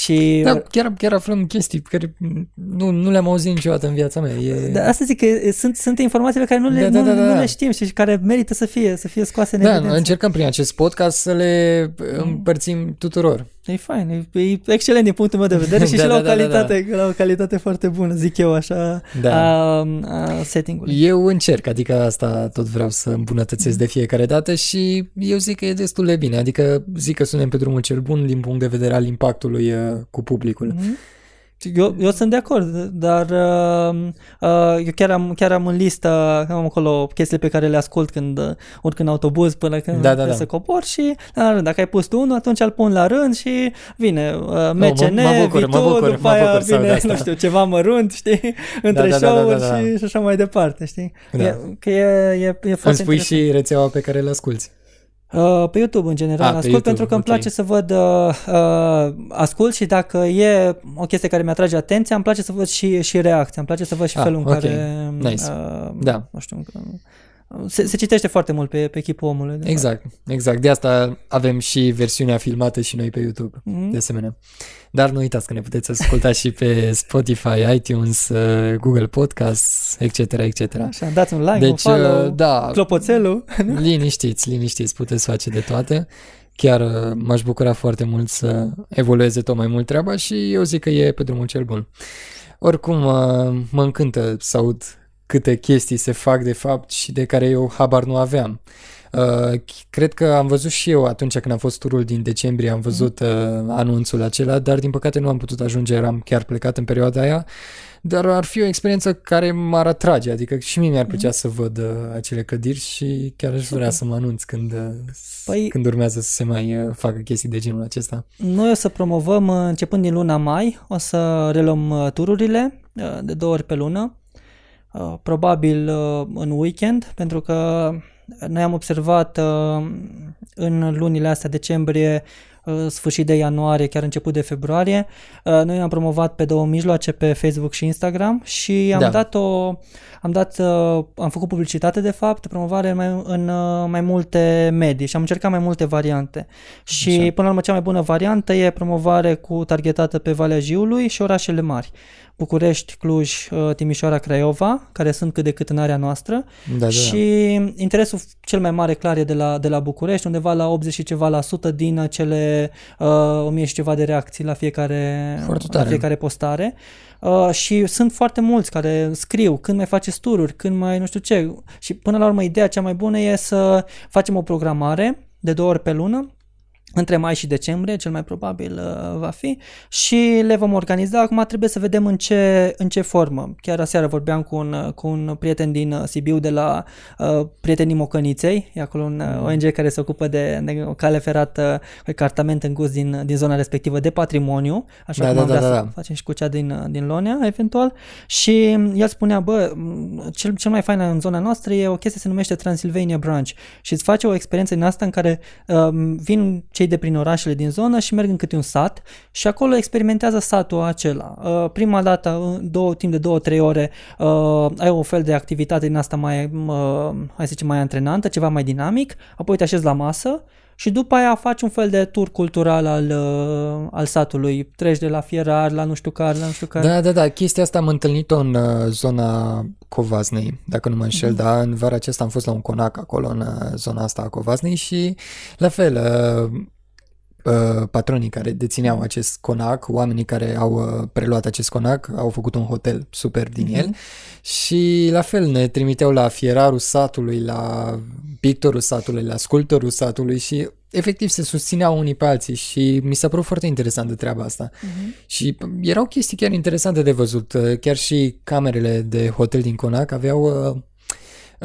Și... Da, chiar, chiar aflăm chestii pe care nu, nu le-am auzit niciodată în viața mea. E... Da, asta zic că sunt, sunt informații pe care nu le, da, da, da, da. nu le știm și care merită să fie, să fie scoase în Da, evidență. încercăm prin acest podcast să le împărțim tuturor. E fain, e, e excelent din punctul meu de vedere și, da, și la, o da, calitate, da, da. la o calitate foarte bună, zic eu așa, da. a, a setting-ului. Eu încerc, adică asta tot vreau să îmbunătățesc de fiecare dată și eu zic că e destul de bine, adică zic că suntem pe drumul cel bun din punct de vedere al impactului uh, cu publicul. Mm-hmm. Eu, eu sunt de acord, dar uh, uh, eu chiar am, chiar am în listă, am acolo chestiile pe care le ascult când uh, urc în autobuz până când Da, da, da. să cobor și la rând, dacă ai pus tu unul, atunci îl pun la rând și vine uh, mă- MCN, mă bucur, mă Vitu, bucur, după mă aia bucur să aud vine, asta. nu știu, ceva mărunt, știi, între da, da, da, show-uri da, da. Și, și așa mai departe, știi? Da. E, că e, e, e foarte Îmi spui interesant. și rețeaua pe care le asculti. Uh, pe YouTube, în general, Ah, pe ascult YouTube, pentru că îmi ok. place să văd, uh, uh, ascult și dacă e o chestie care mi-atrage atenția, îmi place să văd și, și reacția, îmi place să văd și Ah, felul în ok. care, Nice. uh, Da. nu știu, uh, se, se citește foarte mult pe, pe chipul omului. de fapt. Exact, exact. De asta avem și versiunea filmată și noi pe YouTube, Mhm. de asemenea. Dar nu uitați că ne puteți asculta și pe Spotify, iTunes, uh, Google Podcasts, etc., etc. Așa, dați un like, un Deci, follow, uh, da, clopoțelul. liniștiți, liniștiți, puteți face de toate. Chiar uh, m-aș bucura foarte mult să evolueze tot mai mult treaba și eu zic că e pe drumul cel bun. Oricum, uh, mă încântă să aud câte chestii se fac de fapt și de care eu habar nu aveam. Uh, cred că am văzut și eu atunci când a fost turul din decembrie, am văzut uh, anunțul acela, dar din păcate nu am putut ajunge, eram chiar plecat în perioada aia, dar ar fi o experiență care m-ar atrage, adică și mie mi-ar plăcea să văd uh, acele clădiri și chiar aș vrea să mă anunț când, uh, Păi- când urmează să se mai uh, facă chestii de genul acesta. Noi o să promovăm, uh, începând din luna mai, o să reluăm uh, tururile uh, de două ori pe lună, uh, probabil uh, în weekend, pentru că noi am observat uh, în lunile astea, decembrie, uh, sfârșit de ianuarie, chiar început de februarie, uh, noi am promovat pe două mijloace, pe Facebook și Instagram și am Da. dat o, am dat, uh, am făcut publicitate de fapt, promovare mai, în uh, mai multe medii și am încercat mai multe variante. Și Așa. până la urmă cea mai bună variantă e promovare cu targetată pe Valea Jiului și orașele mari. București, Cluj, uh, Timișoara, Craiova, care sunt cât de cât în area noastră Da, da, și interesul cel mai mare clar e de la, de la București, undeva la 80 și ceva la sută din cele uh, 1000 și ceva de reacții la fiecare, Foarte la tare. fiecare postare. Uh, și sunt foarte mulți care scriu când mai faceți tururi, când mai nu știu ce. Și până la urmă ideea cea mai bună e să facem o programare de două ori pe lună între mai și decembrie, cel mai probabil uh, va fi, și le vom organiza. Acum trebuie să vedem în ce, în ce formă. Chiar aseară vorbeam cu un, uh, cu un prieten din uh, Sibiu de la uh, Prietenii Mocăniței, e acolo un uh, ONG care se ocupă de, de o cale ferată, cu cartament în gust din, din zona respectivă de patrimoniu, așa Da, cum da, am da, vrea da, să da. facem și cu cea din, uh, din Lonea, eventual. Și el spunea, bă, m, cel, cel mai fain în zona noastră e o chestie se numește Transylvania Branch și îți face o experiență din asta în care um, vin cei de prin orașele din zonă și merg în câte un sat și acolo experimentează satul acela. Uh, prima dată, uh, două, timp de două, trei ore, uh, ai o fel de activitate din asta mai, uh, hai să zicem, mai antrenantă, ceva mai dinamic, apoi te așezi la masă și după aia faci un fel de tur cultural al, uh, al satului. Treci de la fierar la nu știu care, la nu știu care. Da, da, da, chestia asta am întâlnit-o în uh, zona Covaznei, dacă nu mă înșel, Mhm. da, în vara aceasta am fost la un conac acolo în uh, zona asta a Covaznei și la fel, uh, uh, patronii care dețineau acest conac, oamenii care au uh, preluat acest conac, au făcut un hotel super din Mhm. el și la fel ne trimiteau la fierarul satului, la pictorul satului, la sculptorul satului și efectiv se susțineau unii pe alții și mi s-a părut foarte interesantă treaba asta. Mhm. Și p- erau chestii chiar interesante de văzut. Uh, Chiar și camerele de hotel din Conac aveau uh,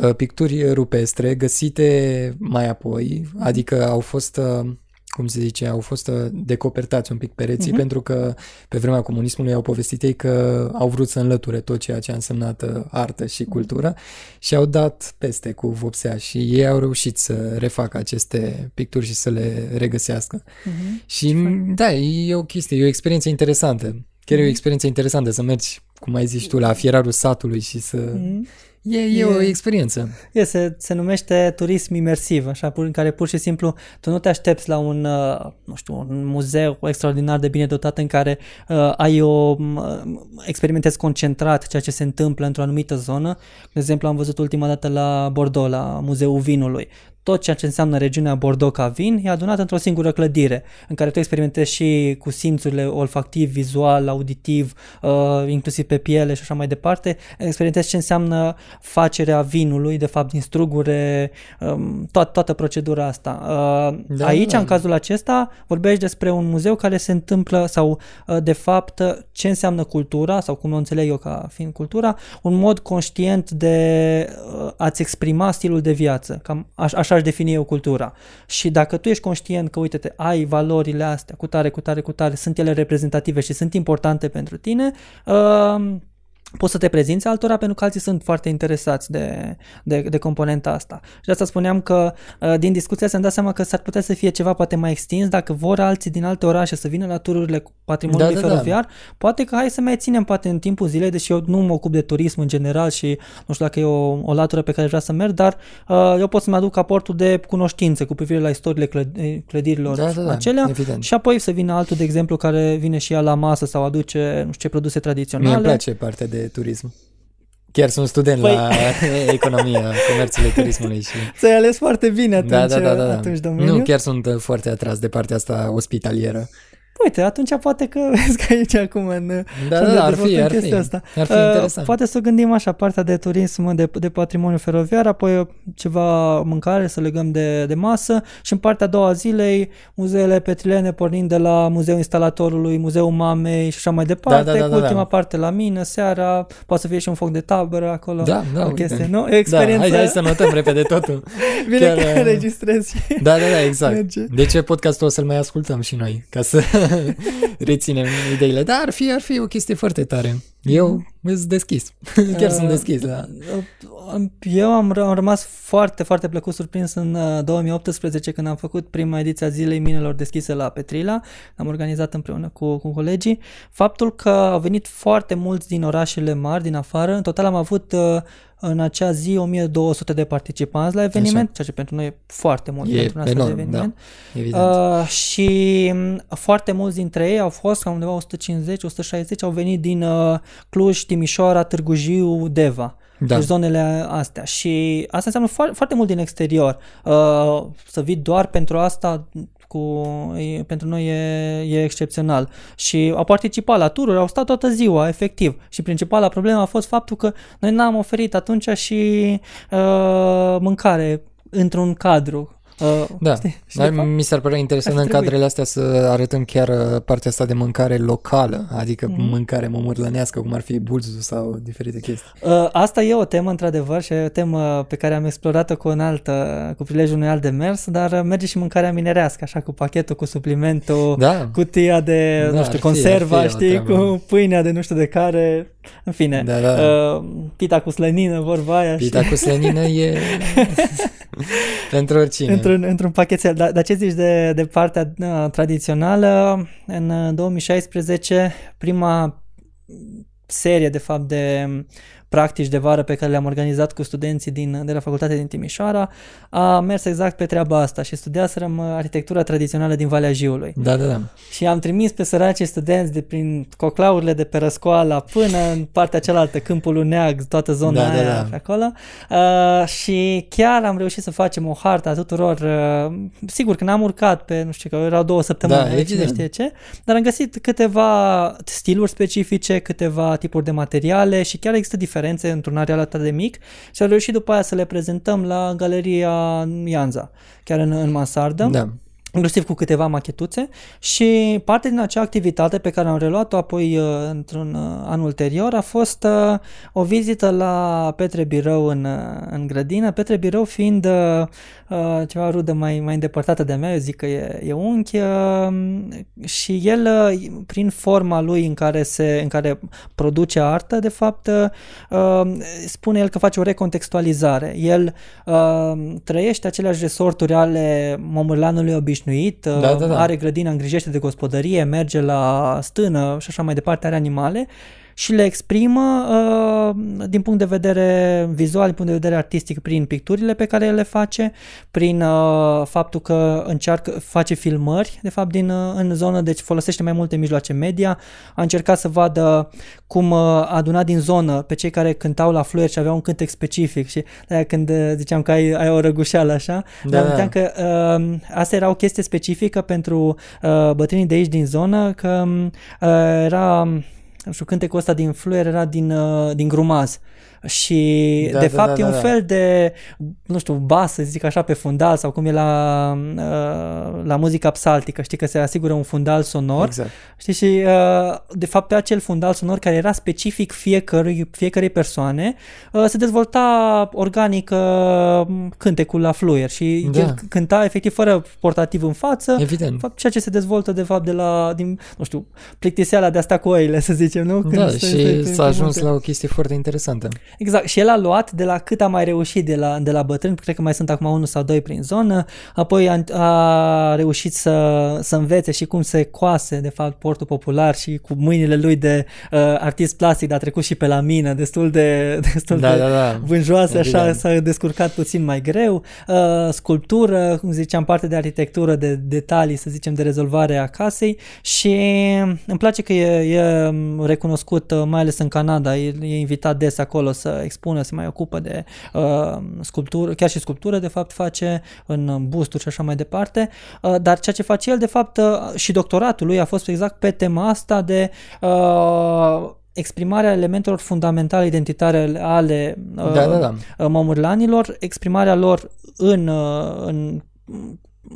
uh, picturi rupestre găsite mai apoi, adică au fost, uh, cum se zice, au fost uh, decopertați un pic pereții Mhm. pentru că pe vremea comunismului au povestit ei că au vrut să înlăture tot ceea ce a însemnat uh, artă și cultură și au dat peste cu vopsea și ei au reușit să refacă aceste picturi și să le regăsească. Mhm. Și da, e o chestie, e o experiență interesantă. Chiar e o Mhm. experiență interesantă să mergi, cum ai zis tu, la fierarul satului și să... Mhm. E, e o E- experiență. E, se, se numește turism imersiv, așa, pur- în care pur și simplu tu nu te aștepți la un, uh, nu știu, un muzeu extraordinar de bine dotat în care uh, ai o, uh, experimentezi concentrat ceea ce se întâmplă într-o anumită zonă. De exemplu, am văzut ultima dată la Bordeaux, la Muzeul Vinului. Tot ceea ce înseamnă regiunea Bordeaux ca vin e adunat într-o singură clădire, în care tu experimentezi și cu simțurile olfactiv, vizual, auditiv, uh, inclusiv pe piele și așa mai departe, experimentezi ce înseamnă facerea vinului, de fapt din strugure, um, to- toată procedura asta. Uh, da, aici, da. în cazul acesta, vorbești despre un muzeu care se întâmplă sau, uh, de fapt, ce înseamnă cultura, sau cum o înțeleg eu ca fiind cultura, un mod conștient de uh, a-ți exprima stilul de viață. Cam așa aș defini eu cultura. Și dacă tu ești conștient că, uite-te, ai valorile astea, cu tare, cu tare, cu tare, sunt ele reprezentative și sunt importante pentru tine, uh, poți să te prezinți altora pentru că alții sunt foarte interesați de, de, de componenta asta. Și de asta spuneam că uh, din discuția să-mi dat seama că s-ar putea să fie ceva poate mai extins dacă vor alții din alte orașe să vină la tururile patrimoniului da, da, da. feroviar, da. poate că hai să mai ținem poate în timpul zilei, deși eu nu mă ocup de turism în general și nu știu dacă e o, o latură pe care vreau să merg, dar uh, eu pot să-mi aduc aportul de cunoștințe cu privire la istoriile clădirilor da, da, da, acelea evident. și apoi să vină altul, de exemplu, care vine și ea la masă sau aduce nu știu ce produse tradiționale. Mie îmi place partea de turism. Chiar sunt student păi... la economia comerțului turismului și... Ți-ai ales foarte bine atunci, da, da, da, da. atunci domeniu. Nu, chiar sunt foarte atras de partea asta ospitalieră. Uite, atunci poate că vezi că aici acum în, da, da, da, ar fi, ar fi, asta. ar fi uh, interesant. Poate să gândim așa, partea de turism, de, de patrimoniu feroviar, apoi ceva mâncare, să legăm de, de masă și în partea a doua zilei muzeele petrilene pornind de la Muzeul Instalatorului, Muzeul Mamei și așa mai departe, da, da, da, cu da, ultima da. parte la mine, seara, poate să fie și un foc de tabără acolo. Da, da, o chestie, nu? Experiență. Da, hai, hai să notăm repede totul. Bine Chiar, că înregistrezi. Da, da, da, exact. Merge. De ce podcastul o să-l mai ascultăm și noi? Ca să reținem ideile. Dar ar fi, ar fi o chestie foarte tare. Eu sunt deschis. Chiar uh, sunt deschis la... Eu am, am rămas foarte, foarte plăcut surprins în 2018 uh, când am făcut prima ediție a Zilei Minelor deschise la Petrila. Am organizat împreună cu, cu colegii. Faptul că au venit foarte mulți din orașele mari, din afară. În total am avut uh, în acea zi 1200 de participanți la eveniment, Așa. ceea ce pentru noi e foarte mult e pentru un astfel de eveniment. Da, evident. Uh, și mm, foarte mulți dintre ei au fost, cam undeva 150-160, au venit din uh, Cluj, Timișoara, Târgu Jiu, Deva. Da. Deci zonele astea. Și asta înseamnă foarte, foarte mult din exterior. Uh, să vii doar pentru asta cu, e, pentru noi e, e excepțional. Și au participat la tururi, au stat toată ziua, efectiv. Și principala problemă a fost faptul că noi n-am oferit atunci și uh, mâncare într-un cadru Uh, da, știi, știi dar mi s-ar părea interesant în cadrele astea să arătăm chiar uh, partea asta de mâncare locală, adică mm-hmm. mâncare mămurlănească, cum ar fi bulzul sau diferite chestii. Uh, asta e o temă, într-adevăr, și e o temă pe care am explorat-o cu un alt, uh, cu prilejul unui alt demers, dar uh, merge și mâncarea minerească, așa, cu pachetul, cu suplimentul, da. cutia de, da, nu știu, fi, conserva, fi, știi, cu pâinea de nu știu de care, în fine, da, da. Uh, pita cu slănină, vorba aia. Pita și... cu slănină e pentru oricine. Într-un, într-un pachetel. Dar, dar ce zici de, de partea uh, tradițională? În 2016, prima serie, de fapt, de practici de vară pe care le-am organizat cu studenții din, de la facultatea din Timișoara, a mers exact pe treaba asta și studiaserăm arhitectura tradițională din Valea Jiului. Da, da, da. Și am trimis pe săracii studenți de prin coclaurile de pe Răscoala până în partea cealaltă, Câmpul Uneag, toată zona da, da aia da, da. pe acolo. Uh, și chiar am reușit să facem o hartă a tuturor. Uh, sigur că n-am urcat pe, nu știu, că erau două săptămâni, da, cine știe ce, dar am găsit câteva stiluri specifice, câteva tipuri de materiale și chiar există diferențe diferențe într-un areal atât de mic și am reușit după aia să le prezentăm la Galeria Ianza, chiar în, în mansardă. Da inclusiv cu câteva machetuțe și parte din acea activitate pe care am reluat-o apoi uh, într-un uh, an ulterior a fost uh, o vizită la Petre Birău în, în grădină, Petre Birău fiind ceva rudă mai, mai îndepărtată de-a mea, eu zic că e, e unchi și el prin forma lui în care, se, în care produce artă, de fapt spune el că face o recontextualizare. El trăiește aceleași resorturi ale momârlanului obișnuit obișnuit, da, da, da. are grădina, îngrijește de gospodărie, merge la stână și așa mai departe, are animale și le exprimă uh, din punct de vedere vizual, din punct de vedere artistic, prin picturile pe care le face, prin uh, faptul că încearcă, face filmări, de fapt, din, uh, în zonă, deci folosește mai multe mijloace media. A încercat să vadă cum uh, a adunat din zonă pe cei care cântau la fluier și aveau un cântec specific și de când uh, ziceam că ai, ai o răgușeală așa, da, dar da. că uh, asta era o chestie specifică pentru uh, bătrânii de aici din zonă, că uh, era nu știu, cântecul ăsta din fluier era din, uh, din grumaz. Și da, de da, fapt da, da, e un da. fel de, nu știu, bas, să zic așa, pe fundal sau cum e la, uh, la muzica psaltică, știi că se asigură un fundal sonor. Exact. Știi, și uh, de fapt pe acel fundal sonor care era specific fiecărui, fiecărei persoane, uh, se dezvolta organic uh, cântecul la fluier și da. el cânta efectiv fără portativ în față. Evident. De fapt, ceea ce se dezvoltă de fapt de la, din, nu știu, plictiseala de asta cu oile, să zicem, nu? Când da, și s-a ajuns la o chestie foarte interesantă. Exact, și el a luat de la cât a mai reușit de la, de la bătrân, cred că mai sunt acum unul sau doi prin zonă, apoi a, a reușit să, să învețe și cum se coase, de fapt, portul popular și cu mâinile lui de uh, artist plastic, dar a trecut și pe la mină, destul de, destul da, de da, da. vânjoasă, așa, s-a descurcat puțin mai greu, uh, sculptură, cum ziceam, parte de arhitectură, de detalii, să zicem, de rezolvare a casei și îmi place că e, e recunoscut, uh, mai ales în Canada, e, e invitat des acolo să expună, se mai ocupă de uh, sculptură, chiar și sculptură de fapt face în busturi și așa mai departe, uh, dar ceea ce face el de fapt uh, și doctoratul lui a fost exact pe tema asta de uh, exprimarea elementelor fundamentale identitare ale uh, da, da, da. mamurlanilor, exprimarea lor în, uh, în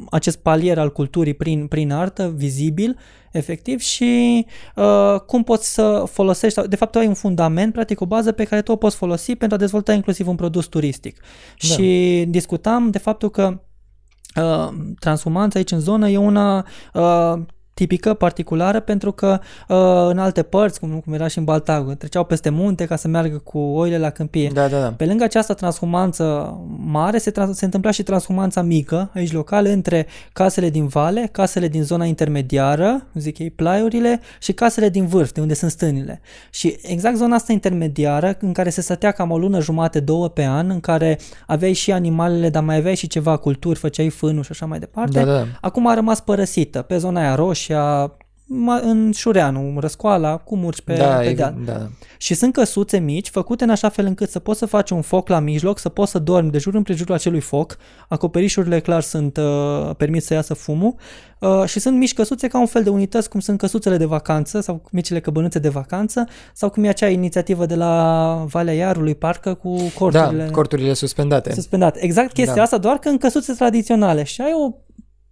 acest palier al culturii prin, prin artă, vizibil, efectiv, și uh, cum poți să folosești, de fapt tu ai un fundament, practic o bază pe care tu o poți folosi pentru a dezvolta inclusiv un produs turistic. Da. Și discutam de faptul că Uh, transhumanța aici în zonă e una uh, tipică, particulară, pentru că uh, în alte părți, cum, cum era și în Baltagul, treceau peste munte ca să meargă cu oile la câmpie. Da, da, da. Pe lângă această transhumanță mare, se, trans- se întâmpla și transhumanța mică, aici locală, între casele din vale, casele din zona intermediară, zic ei, plaiurile, și casele din vârf, de unde sunt stânile. Și exact zona asta intermediară, în care se stătea cam o lună jumate, două pe an, în care aveai și animalele, dar mai aveai și ceva culturi, făceai fânul și așa mai departe, da, da. acum a rămas părăsită pe zona aia roșie, Roșia, în Șureanu, Răscoala, cum urci pe, da, pe deal. Da. Și sunt căsuțe mici, făcute în așa fel încât să poți să faci un foc la mijloc, să poți să dormi de jur împrejurul acelui foc, acoperișurile clar sunt uh, permis să iasă fumul uh, și sunt mici căsuțe ca un fel de unități, cum sunt căsuțele de vacanță sau micile căbănuțe de vacanță sau cum e acea inițiativă de la Valea Iarului, parcă, cu corturile... Da, corturile suspendate. Suspendate. Exact chestia da. asta, doar că în căsuțe tradiționale. Și ai o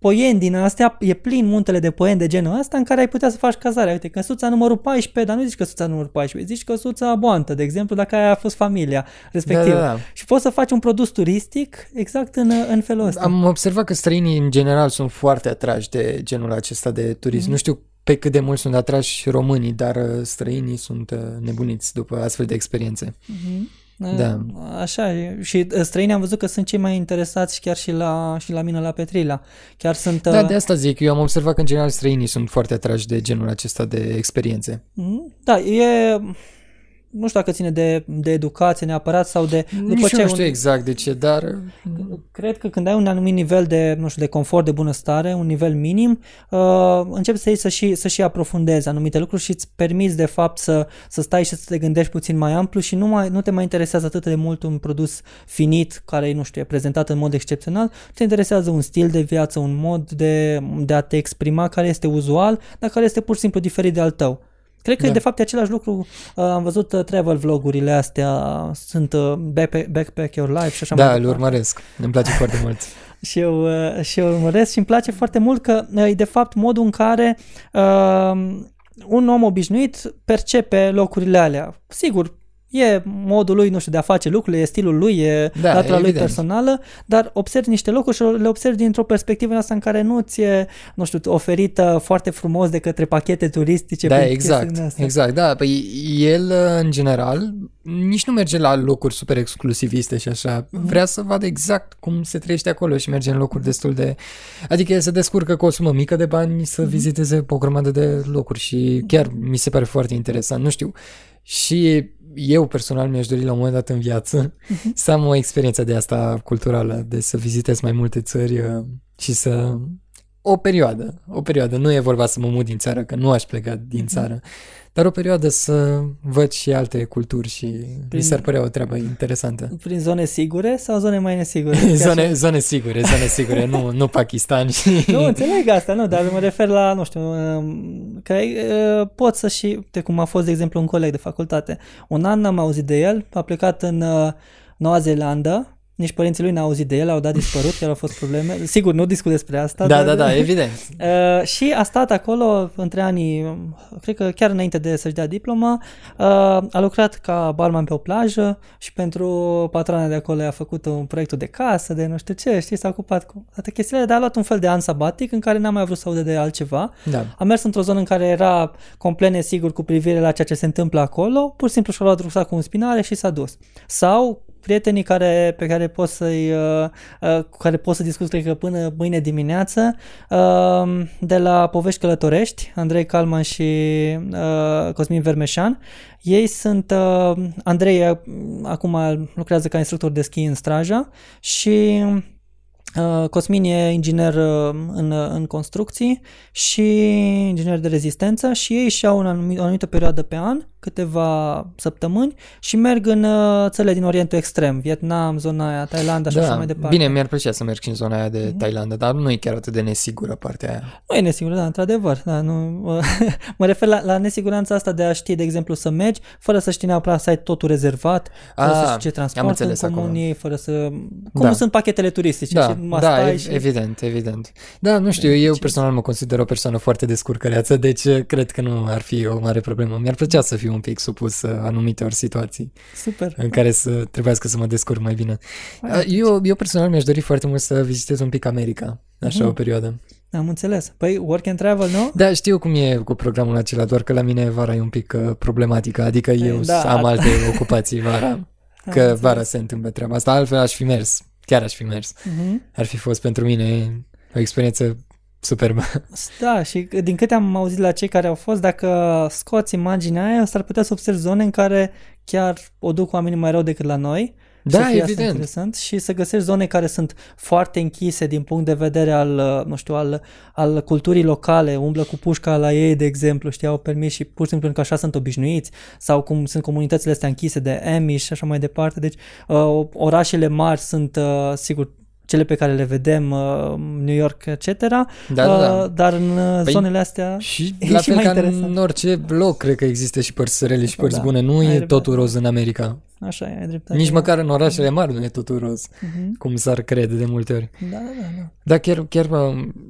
poieni din astea, e plin muntele de poieni de genul ăsta în care ai putea să faci cazarea. Uite, căsuța numărul 14, dar nu zici căsuța numărul 14, zici căsuța boantă, de exemplu, dacă aia a fost familia respectivă. Da, da, da. Și poți să faci un produs turistic exact în, în felul ăsta. Am observat că străinii în general sunt foarte atrași de genul acesta de turism. Mm-hmm. Nu știu pe cât de mult sunt atrași românii, dar uh, străinii sunt uh, nebuniți după astfel de experiențe. Mm-hmm. Da. Așa, și ă, străinii am văzut că sunt cei mai interesați chiar și la, și la mine la Petrila. Chiar sunt... Da, ă, de asta zic, eu am observat că în general străinii sunt foarte atrași de genul acesta de experiențe. Mhm. Da, e nu știu dacă ține de, de educație neapărat sau de... După Nici ce nu știu un, exact de ce, dar... Cred că când ai un anumit nivel de, nu știu, de confort, de bunăstare, un nivel minim, uh, începi să iei să și, să și aprofundezi anumite lucruri și îți permiți de fapt să, să stai și să te gândești puțin mai amplu și nu, mai, nu te mai interesează atât de mult un produs finit care, nu știu, e prezentat în mod excepțional, te interesează un stil de viață, un mod de, de a te exprima care este uzual, dar care este pur și simplu diferit de al tău. Cred că da. de fapt e același lucru, uh, am văzut uh, travel vlogurile astea, sunt uh, backpack, backpack Your Life și așa da, mai Da, îl urmăresc, îmi place foarte mult. și, eu, uh, și eu urmăresc și îmi place foarte mult că uh, e de fapt modul în care uh, un om obișnuit percepe locurile alea. Sigur, E modul lui, nu știu, de a face lucrurile, e stilul lui, e da, latura lui personală, dar observi niște locuri și le observi dintr-o perspectivă asta în care nu ți e, nu știu, oferită foarte frumos de către pachete turistice. Da, exact, exact, da. Păi el, în general, nici nu merge la locuri super exclusiviste și așa. Mm-hmm. Vrea să vadă exact cum se trăiește acolo și merge în locuri destul de... Adică el se descurcă cu o sumă mică de bani să mm-hmm. viziteze o grămadă de locuri și chiar mi se pare foarte interesant. Nu știu, Și eu personal mi-aș dori la un moment dat în viață uh-huh. să am o experiență de asta culturală, de să vizitez mai multe țări uh, și să... O perioadă, o perioadă. Nu e vorba să mă mut din țară, că nu aș pleca din uh-huh. țară, dar o perioadă să văd și alte culturi și prin, mi s-ar părea o treabă interesantă. Prin zone sigure sau zone mai nesigure? zone, zone sigure, zone sigure, nu, nu Pakistan. Și... Nu, înțeleg asta, nu, dar mă refer la, nu știu, um, că uh, pot să și, de cum a fost, de exemplu, un coleg de facultate. Un an n-am auzit de el, a plecat în uh, Noua Zeelandă, nici părinții lui n-au auzit de el, au dat dispărut, chiar au fost probleme. Sigur, nu discut despre asta. Da, dar, da, da, evident. Uh, și a stat acolo între anii, cred că chiar înainte de să-și dea diploma, uh, a lucrat ca barman pe o plajă și pentru patrona de acolo a făcut un proiect de casă, de nu știu ce, știi, s-a ocupat cu toate chestiile, dar a luat un fel de an sabatic în care n-a mai vrut să audă de altceva. Da. A mers într-o zonă în care era complet nesigur cu privire la ceea ce se întâmplă acolo, pur și simplu și-a luat rucsac cu un spinare și s-a dus. Sau prietenii care, pe care pot să-i, uh, uh, cu care pot să discut, cred că până mâine dimineață, uh, de la Povești Călătorești, Andrei Calman și uh, Cosmin Vermeșan. Ei sunt, uh, Andrei uh, acum lucrează ca instructor de schi în Straja și Uh, Cosmin e inginer uh, în, în construcții și inginer de rezistență și ei și-au o anumită perioadă pe an câteva săptămâni și merg în uh, țările din Orientul Extrem, Vietnam, zona aia, Thailanda și da, așa mai departe. Bine, mi-ar plăcea să merg și în zona aia de mm-hmm. Thailanda, dar nu e chiar atât de nesigură partea aia. Nu e nesigură, da, într-adevăr. Da, nu, mă refer la, la nesiguranța asta de a ști, de exemplu, să mergi fără să știi neapărat să ai totul rezervat, fără a, să știi ce transport în comunii, acolo. fără să... Cum da. sunt pachetele turistice da, și da, ev- și... evident, evident. Da, nu știu, eu personal mă consider o persoană foarte descurcăreață, deci uh, cred că nu ar fi o mare problemă. Mi-ar plăcea să fiu un pic supus uh, anumite ori situații Super. în care să trebuiască să mă descurc mai bine. Eu, eu personal mi-aș dori foarte mult să vizitez un pic America, așa uh-huh. o perioadă. Am înțeles. Păi work and travel, nu? Da, știu cum e cu programul acela, doar că la mine vara e un pic uh, problematică, adică păi, eu da, am alte ocupații vara, că vara se întâmplă treaba asta, altfel aș fi mers, chiar aș fi mers. Uh-huh. Ar fi fost pentru mine o experiență superbă. Da, și din câte am auzit la cei care au fost, dacă scoți imaginea aia, s-ar putea să observi zone în care chiar o duc oamenii mai rău decât la noi. Da, să evident. interesant și să găsești zone care sunt foarte închise din punct de vedere al, nu știu, al, al culturii locale, umblă cu pușca la ei, de exemplu, știi, au permis și pur și simplu că așa sunt obișnuiți, sau cum sunt comunitățile astea închise de Amish și așa mai departe. Deci, uh, orașele mari sunt, uh, sigur, cele pe care le vedem, uh, New York, etc. Da, da, da. Uh, dar în uh, păi zonele astea și e la și fel mai ca interesant. în orice loc, cred că există și părți rele și părți da, bune. Nu e totul roz în America. Așa e, ai dreptate. Nici măcar în orașele mari nu e totul roz, uh-huh. cum s-ar crede de multe ori. Da, da, da. da. Dar chiar, chiar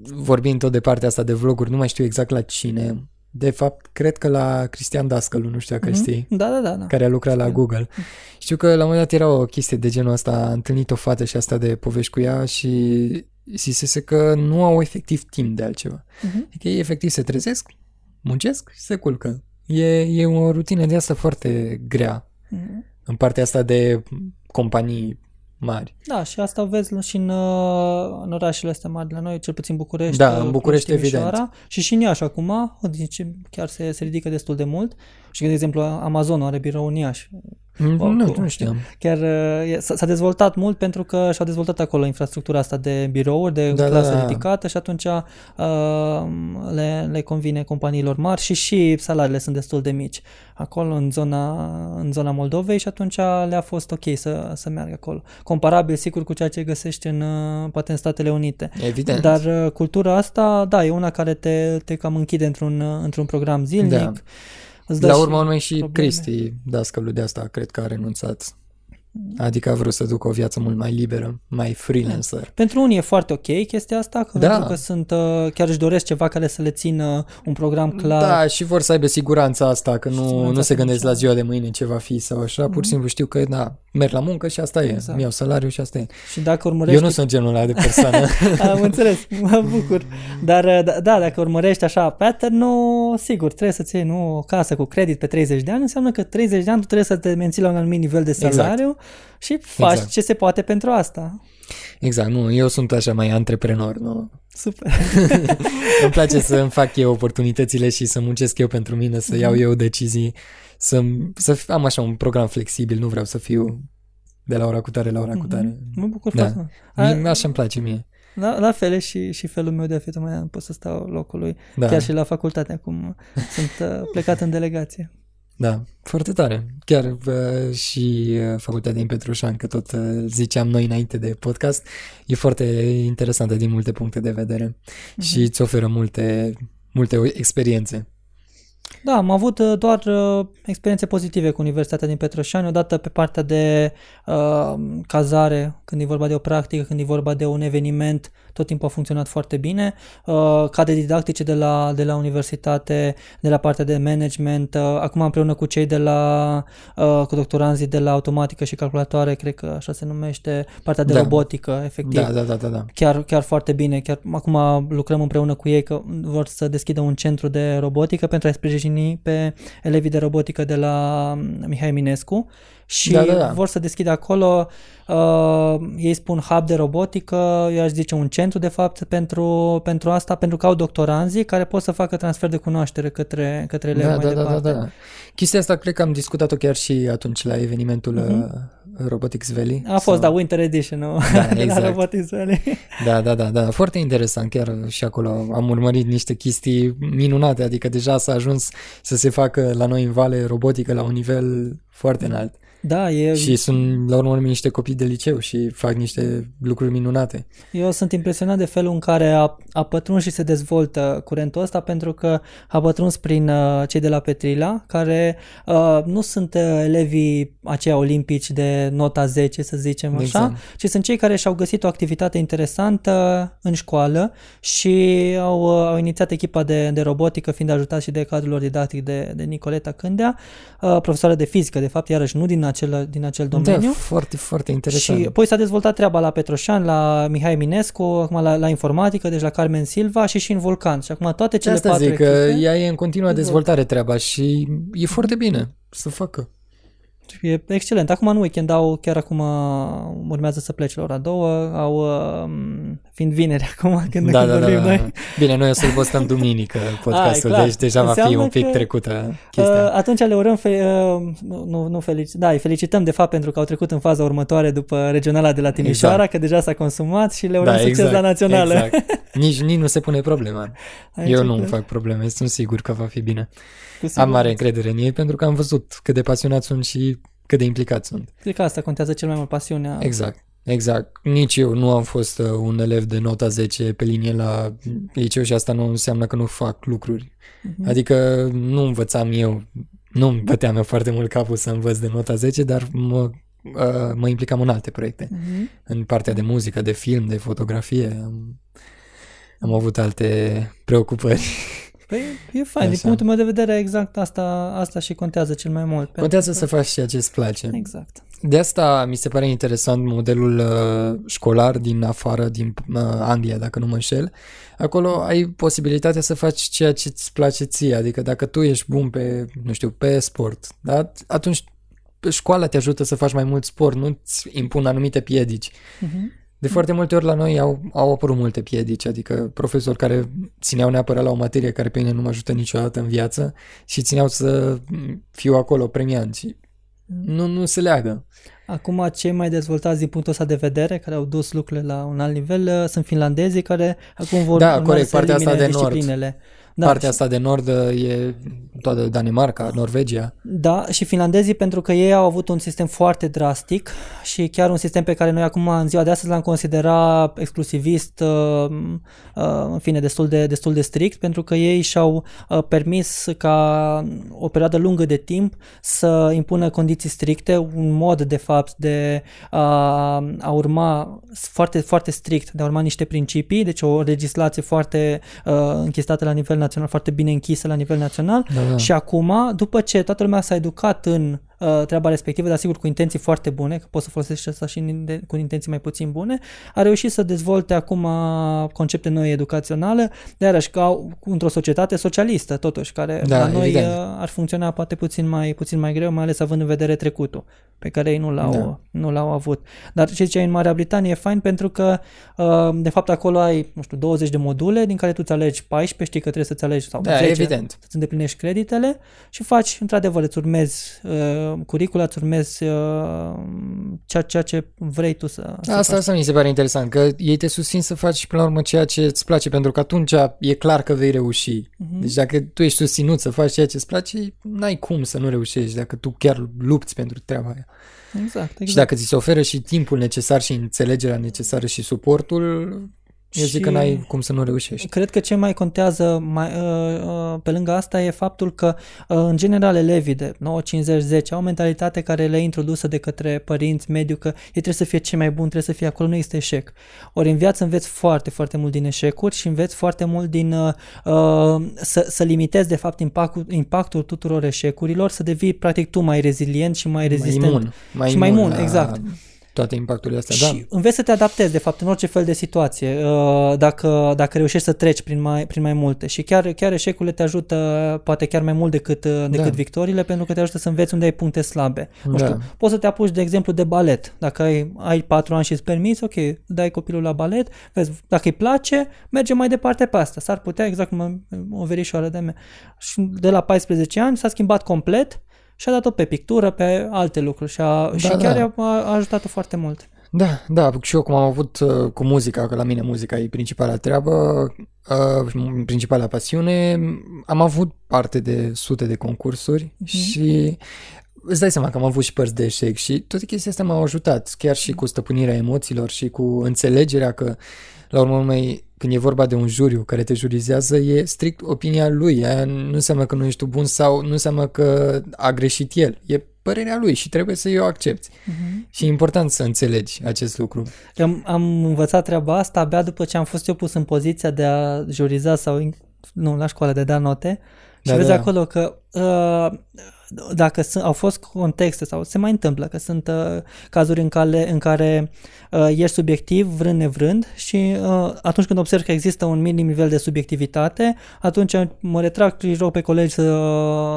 vorbind tot de partea asta de vloguri, nu mai știu exact la cine, de fapt, cred că la Cristian Dascălu, nu știu dacă mm-hmm. știi. Da, da, da, da. Care a lucrat la Google. Mm-hmm. Știu că la un moment dat era o chestie de genul ăsta, a întâlnit o fată și asta de povești cu ea și zisese că nu au efectiv timp de altceva. Mm-hmm. Adică ei efectiv se trezesc, muncesc și se culcă. E, e o rutină de asta foarte grea. Mm-hmm. În partea asta de companii mari. Da, și asta vezi și în, în orașele astea mari de la noi, cel puțin București. Da, în București, evident. Și și în Iași acum, deci chiar se, se ridică destul de mult. Și, de exemplu, Amazon are birou în Iași. Mm, nu, nu, nu știam. Chiar s-a dezvoltat mult pentru că și-a dezvoltat acolo infrastructura asta de birouri, de da, clasă da, da. ridicată și atunci uh, le, le convine companiilor mari și și salariile sunt destul de mici acolo în zona, în zona Moldovei și atunci le-a fost ok să, să meargă acolo. Comparabil, sigur, cu ceea ce găsești în, poate în Statele Unite. Evident. Dar cultura asta, da, e una care te, te cam închide într-un, într-un program zilnic. Da. La urmă urmei și probleme. Cristi, dascălul de asta, cred că a renunțat Adică a vrut să ducă o viață mult mai liberă, mai freelancer. Da. Pentru unii e foarte ok chestia asta, că da. pentru că sunt, uh, chiar își doresc ceva care să le țină un program clar. Da, și vor să aibă siguranța asta, că nu, nu se gândesc la ziua de mâine ce va fi sau așa, mm-hmm. pur și mhm. simplu știu că, da, merg la muncă și asta e, exact. mi-au salariu și asta e. Și dacă urmărești... Eu nu sunt genul ăla de persoană. Am înțeles, mă bucur. Dar, uh, da, da, dacă urmărești așa pattern, nu, sigur, trebuie să-ți iei nu, o casă cu credit pe 30 de ani, înseamnă că 30 de ani tu trebuie să te menții la un anumit nivel de exact. salariu exact și faci exact. ce se poate pentru asta. Exact, nu, eu sunt așa mai antreprenor, nu? Super. Îmi place să îmi fac eu oportunitățile și să muncesc eu pentru mine, să iau eu decizii, să, să am așa un program flexibil, nu vreau să fiu de la ora cu tare la ora cu tare. Mă bucur Da. foarte mult. Mie, așa îmi place mie. La, la fel e și, și felul meu de a fi, tocmai am pot să stau locului, Da, chiar și la facultate, acum sunt uh, plecat în delegație. Da, foarte tare. Chiar uh, și uh, facultatea din Petrușan, că tot uh, ziceam noi înainte de podcast, e foarte interesantă din multe puncte de vedere și îți oferă multe, multe experiențe. Da, am avut uh, doar uh, experiențe pozitive cu Universitatea din Petroșani, odată pe partea de uh, cazare, când e vorba de o practică, când e vorba de un eveniment, tot timpul a funcționat foarte bine. Uh, cadre didactice de la, de la universitate, de la partea de management, uh, acum împreună cu cei de la, uh, cu doctoranzii de la automatică și calculatoare, cred că așa se numește, partea de Da. robotică, efectiv Da, da, da, da, da. chiar, chiar foarte bine. Chiar acum lucrăm împreună cu ei că vor să deschidă un centru de robotică pentru a sprijini pe elevii de robotică de la Mihai Eminescu și Da, da, da. vor să deschidă acolo, uh, ei spun hub de robotică, eu aș zice un centru de fapt pentru, pentru asta, pentru că au doctoranzii care pot să facă transfer de cunoaștere către, către elevi Da, mai da, da, da, departe. da. Chestia asta cred că am discutat-o chiar și atunci la evenimentul uh Robotics Valley. A fost, da, Winter Edition, nu? Da, la exact. Robotics Valley. Da, da, da, da, foarte interesant, chiar și acolo am urmărit niște chestii minunate, adică deja s-a ajuns să se facă la noi în Vale robotică la un nivel foarte înalt. Da, e, Și sunt la urmă urmei niște copii de liceu și fac niște lucruri minunate. Eu sunt impresionat de felul în care a, a pătruns și se dezvoltă curentul ăsta pentru că a pătruns prin uh, cei de la Petrila, care uh, nu sunt uh, elevii aceia olimpici de nota 10, să zicem așa, Exact. ci sunt cei care și-au găsit o activitate interesantă în școală și au, uh, au inițiat echipa de, de robotică, fiind ajutat și de cadrul lor didactic de, de Nicoleta Cândea, uh, profesoară de fizică, de fapt, iarăși nu din acel, din acel domeniu. Da, foarte, foarte interesant. Și apoi s-a dezvoltat treaba la Petroșan, la Mihai Eminescu, acum la, la informatică, deci la Carmen Silva și și în Vulcan. Și acum toate De cele asta patru zic că echipe, ea e în continuă dezvoltă. dezvoltare treaba și e foarte bine să facă. E excelent. Acum în weekend au, chiar acum urmează să plece la ora două, au, um, fiind vineri acum când, Da, când da, da, vorbim da. noi. Bine, noi o să-l postăm duminică podcastul, clar. deci deja va fi Înseamnă un pic că, trecută Uh, chestia. atunci le urăm, fe- uh, nu, nu, nu felici, da, îi felicităm de fapt pentru că au trecut în faza următoare după regionala de la Timișoara, Exact. că deja s-a consumat și le urăm da, succes exact, la națională. Exact. Nici, nici nu se pune problema. Aici Eu e nu îmi clar. fac probleme, sunt sigur că va fi bine. Cu Am mare siguranță. încredere în ei pentru că am văzut cât de pasionați sunt și cât de implicați sunt. Cred că asta contează cel mai mult, pasiunea. Exact. Exact. Nici eu nu am fost uh, un elev de nota 10 pe linie la liceu și asta nu înseamnă că nu fac lucruri. Mhm. Adică nu învățam eu, nu îmi băteam eu foarte mult capul să învăț de nota 10, dar mă, uh, mă implicam în alte proiecte. Mhm. În partea de muzică, de film, de fotografie. Am, am avut alte preocupări. Păi e fain, din Așa. punctul meu de vedere exact asta, asta și contează cel mai mult. pentru Contează că- să faci ceea ce îți place. Exact. De asta mi se pare interesant modelul uh, școlar din afară, din uh, Anglia, dacă nu mă înșel. Acolo ai posibilitatea să faci ceea ce îți place ție, adică dacă tu ești bun pe, nu știu, pe sport, da? atunci școala te ajută să faci mai mult sport, nu îți impun anumite piedici. Mhm. De foarte multe ori la noi au, au apărut multe piedici, adică profesori care țineau neapărat la o materie care pe mine nu mă ajută niciodată în viață și țineau să fiu acolo premiant și nu, nu se leagă. Acum, cei mai dezvoltați din punctul ăsta de vedere, care au dus lucrurile la un alt nivel, uh, sunt finlandezii care acum vor Da, urma corect, să partea asta elimine de nord. Disciplinele. Da, Partea asta de nord uh, e toată Danemarca, Norvegia. Da, și finlandezii pentru că ei au avut un sistem foarte drastic și chiar un sistem pe care noi acum în ziua de astăzi l-am considera exclusivist, uh, uh, în fine, destul de, destul de strict, pentru că ei și-au uh, permis ca o perioadă lungă de timp să impună condiții stricte, un mod de fapt de a, a urma foarte, foarte strict, de a urma niște principii, deci o legislație foarte uh, închistată la nivel național, foarte bine închisă la nivel național Da, da. și acum, după ce toată lumea s-a educat în uh, treaba respectivă, dar sigur cu intenții foarte bune, că poți să folosești asta și în, cu intenții mai puțin bune, a reușit să dezvolte acum concepte noi educaționale, de iarăși ca într-o societate socialistă, totuși, care da, la noi evident. Uh, ar funcționa poate puțin mai, puțin mai greu, mai ales având în vedere trecutul, pe care ei nu l-au, da. nu l-au avut. Dar ce ziceai în Marea Britanie e fain pentru că, uh, de fapt, acolo ai, nu știu, 20 de module din care tu îți alegi 14, știi că trebuie să-ți alegi sau da, 10, evident. să-ți îndeplinești creditele și faci, într-adevăr, îți urmezi uh, curicula, îți urmezi uh, ceea, ceea ce vrei tu să, să Asta, asta mi se pare interesant, că ei te susțin să faci până la urmă ceea ce îți place, pentru că atunci e clar că vei reuși. Uh-huh. Deci dacă tu ești susținut să faci ceea ce îți place, n-ai cum să nu reușești dacă tu chiar lupți pentru treaba aia. Exact, exact. Și dacă ți se oferă și timpul necesar și înțelegerea necesară și suportul, eu zic că n-ai cum să nu reușești. Cred că ce mai contează mai, uh, uh, pe lângă asta e faptul că, uh, în general, elevii de 9, 50, 10 au o mentalitate care le-e introdusă de către părinți, mediu, că ei trebuie să fie cei mai buni, trebuie să fie acolo, nu este eșec. Ori în viață înveți foarte, foarte mult din eșecuri și înveți foarte mult din uh, să, să limitezi, de fapt, impactul, impactul tuturor eșecurilor, să devii, practic, tu mai rezilient și mai rezistent. Mai imun. Mai și imun, mai imun, la... exact toate impacturile astea, și da. înveți să te adaptezi, de fapt, în orice fel de situație, uh, dacă, dacă reușești să treci prin mai, prin mai multe. Și chiar, chiar eșecurile te ajută, poate chiar mai mult decât, uh, decât da. victoriile, pentru că te ajută să înveți unde ai puncte slabe. Nu da. știu, poți să te apuci, de exemplu, de balet. Dacă ai, ai patru ani și îți permiți, ok, dai copilul la balet, vezi, dacă îi place, merge mai departe pe asta. S-ar putea, exact cum o verișoară de mea. Și de la 14 ani s-a schimbat complet și a dat-o pe pictură, pe alte lucruri și, a, da, și chiar da. a, a ajutat-o foarte mult. Da, da, și eu cum am avut uh, cu muzica, că la mine muzica e principala treabă, uh, principala pasiune, am avut parte de sute de concursuri mm-hmm. și îți dai seama că am avut și părți de eșec și toate chestia astea m-au ajutat, chiar și cu stăpânirea emoțiilor și cu înțelegerea că, la urmă mai când e vorba de un juriu care te jurizează, e strict opinia lui. Aia nu înseamnă că nu ești tu bun sau nu înseamnă că a greșit el. E părerea lui și trebuie să o accepti. Uh-huh. Și e important să înțelegi acest lucru. Eu am învățat treaba asta abia după ce am fost eu pus în poziția de a juriza sau, nu, la școală, de a da note. Și da, vezi da. acolo că uh, dacă sunt, au fost contexte sau se mai întâmplă că sunt uh, cazuri în care, în care uh, ești subiectiv vrând nevrând și uh, atunci când observ că există un minim nivel de subiectivitate, atunci mă retrag și rog pe colegi să,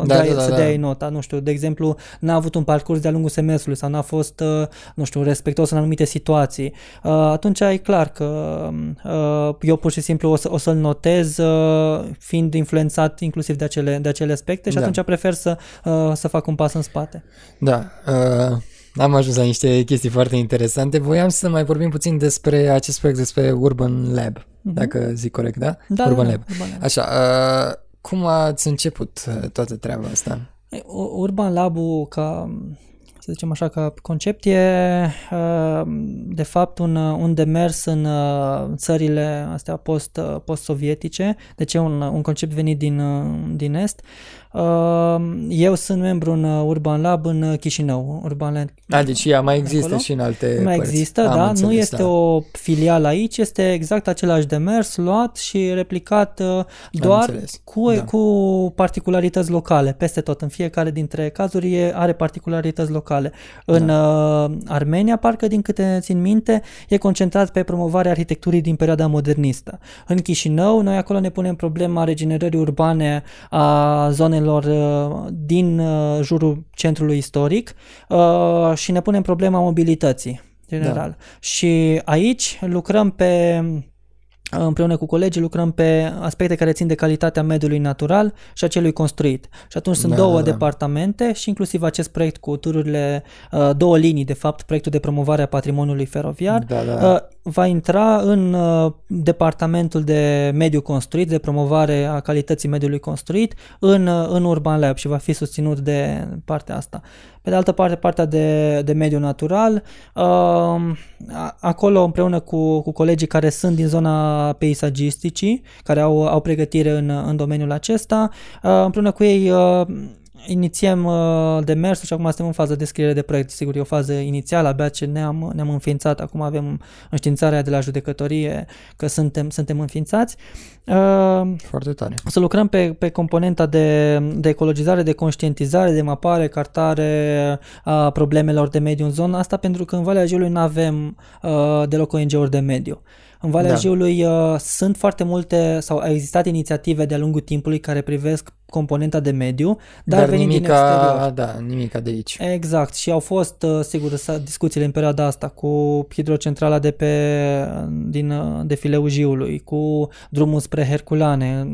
da, dea, da, da, să da. dea nota. Nu știu, de exemplu, n-a avut un parcurs de-a lungul semestrului sau n-a fost, uh, nu știu, respectos în anumite situații. Uh, atunci e clar că uh, eu pur și simplu o, să, o să-l notez uh, fiind influențat inclusiv de acele, de acele aspecte și da. Atunci prefer să uh, să fac un pas în spate. Da, uh, am ajuns la niște chestii foarte interesante. Voiam să mai vorbim puțin despre acest proiect, despre Urban Lab, uh-huh. dacă zic corect, da? Da, Urban da, Lab. Urban Lab. Așa, uh, cum ați început uh, toată treaba asta? Urban Lab-ul ca să zicem așa, ca concept e uh, de fapt un, un demers în uh, țările astea post, post-sovietice, deci e un, un concept venit din, din Est, Ehm, eu sunt membru în uh, Urban Lab în uh, Chișinău. Urban Land. A, deci ea mai există acolo. și în alte Mai părți. există, Am da. Înțeles, nu este da. o filială aici, este exact același demers luat și replicat uh, doar cu, da. cu particularități locale. Peste tot, în fiecare dintre cazuri are particularități locale. În da. Armenia, parcă din câte țin minte, e concentrat pe promovarea arhitecturii din perioada modernistă. În Chișinău, noi acolo ne punem problema regenerării urbane a zonelor zonelor uh, din uh, jurul centrului istoric uh, și ne punem problema mobilității general. Da. Și aici lucrăm pe împreună cu colegii lucrăm pe aspecte care țin de calitatea mediului natural și a celui construit. Și atunci sunt da, două da. departamente și inclusiv acest proiect cu tururile, două linii, de fapt, proiectul de promovare a patrimoniului feroviar, da, da. va intra în departamentul de mediu construit, de promovare a calității mediului construit, în, în Urban Lab și va fi susținut de partea asta. Pe de altă parte, partea de, de mediu natural, uh, acolo împreună cu, cu colegii care sunt din zona peisagisticii, care au, au pregătire în, în domeniul acesta, uh, împreună cu ei uh, inițiem uh, demersul și acum suntem în fază de scriere de proiect. Sigur, e o fază inițială, abia ce ne-am, ne-am înființat, acum avem înștiințarea de la judecătorie că suntem, suntem înființați. Uh, Foarte tare. Să lucrăm pe, pe componenta de, de ecologizare, de conștientizare, de mapare, cartare a problemelor de mediu în zona asta, pentru că în Valea Jiului nu avem uh, deloc ONG-uri de mediu. În Valea da. Jiului uh, sunt foarte multe, sau au existat inițiative de-a lungul timpului care privesc componenta de mediu, dar, dar venind nimica, din exterior. Da, nimica de aici. Exact, și au fost, uh, sigur, discuțiile în perioada asta cu hidrocentrala de pe, din uh, defileul Jiului, cu drumul spre Herculane.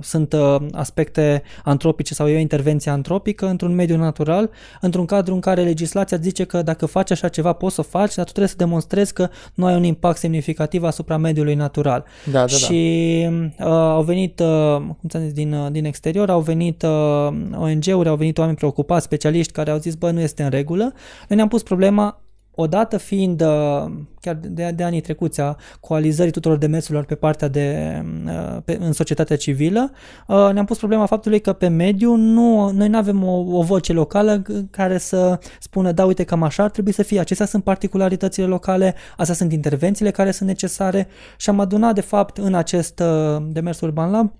Sunt uh, aspecte antropice sau e o intervenție antropică într-un mediu natural, într-un cadru în care legislația zice că dacă faci așa ceva poți să faci, dar tu trebuie să demonstrezi că nu ai un impact semnificativ asupra mediului natural. Da, da, da. și da. uh, au venit, uh, cum ți-am zis, din, din exterior, au venit uh, ONG-uri, au venit oameni preocupați, specialiști care au zis, bă, nu este în regulă. Noi ne-am pus problema odată fiind, uh, chiar de, de anii trecuți, a coalizării tuturor demersurilor pe partea de, uh, pe, în societatea civilă, uh, ne-am pus problema faptului că pe mediu nu, noi nu avem o, o voce locală care să spună, da, uite, cam așa ar trebui să fie, acestea sunt particularitățile locale, astea sunt intervențiile care sunt necesare și am adunat, de fapt, în acest demers Urban Lab,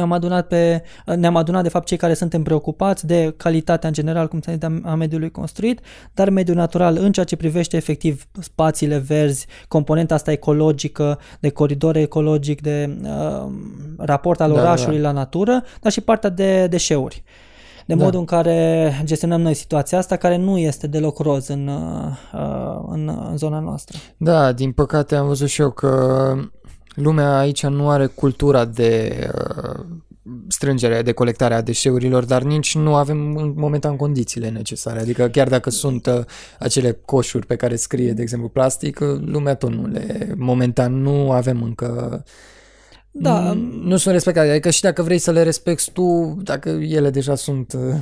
am adunat pe, ne-am adunat de fapt cei care suntem preocupați de calitatea în general, cum se a mediului construit, dar mediul natural în ceea ce privește efectiv spațiile verzi, componenta asta ecologică, de coridor ecologic, de uh, raport al da, orașului da. la natură, dar și partea de deșeuri. De da. modul în care gestionăm noi situația asta, care nu este deloc roz în, uh, în, în zona noastră. Da, din păcate am văzut și eu că lumea aici nu are cultura de uh, strângere, de colectare a deșeurilor, dar nici nu avem în momentan condițiile necesare. Adică chiar dacă sunt uh, acele coșuri pe care scrie, de exemplu, plastic, uh, lumea tot nu le... Momentan nu avem încă da. Nu sunt respectate. Adică și dacă vrei să le respecti tu, dacă ele deja sunt uh,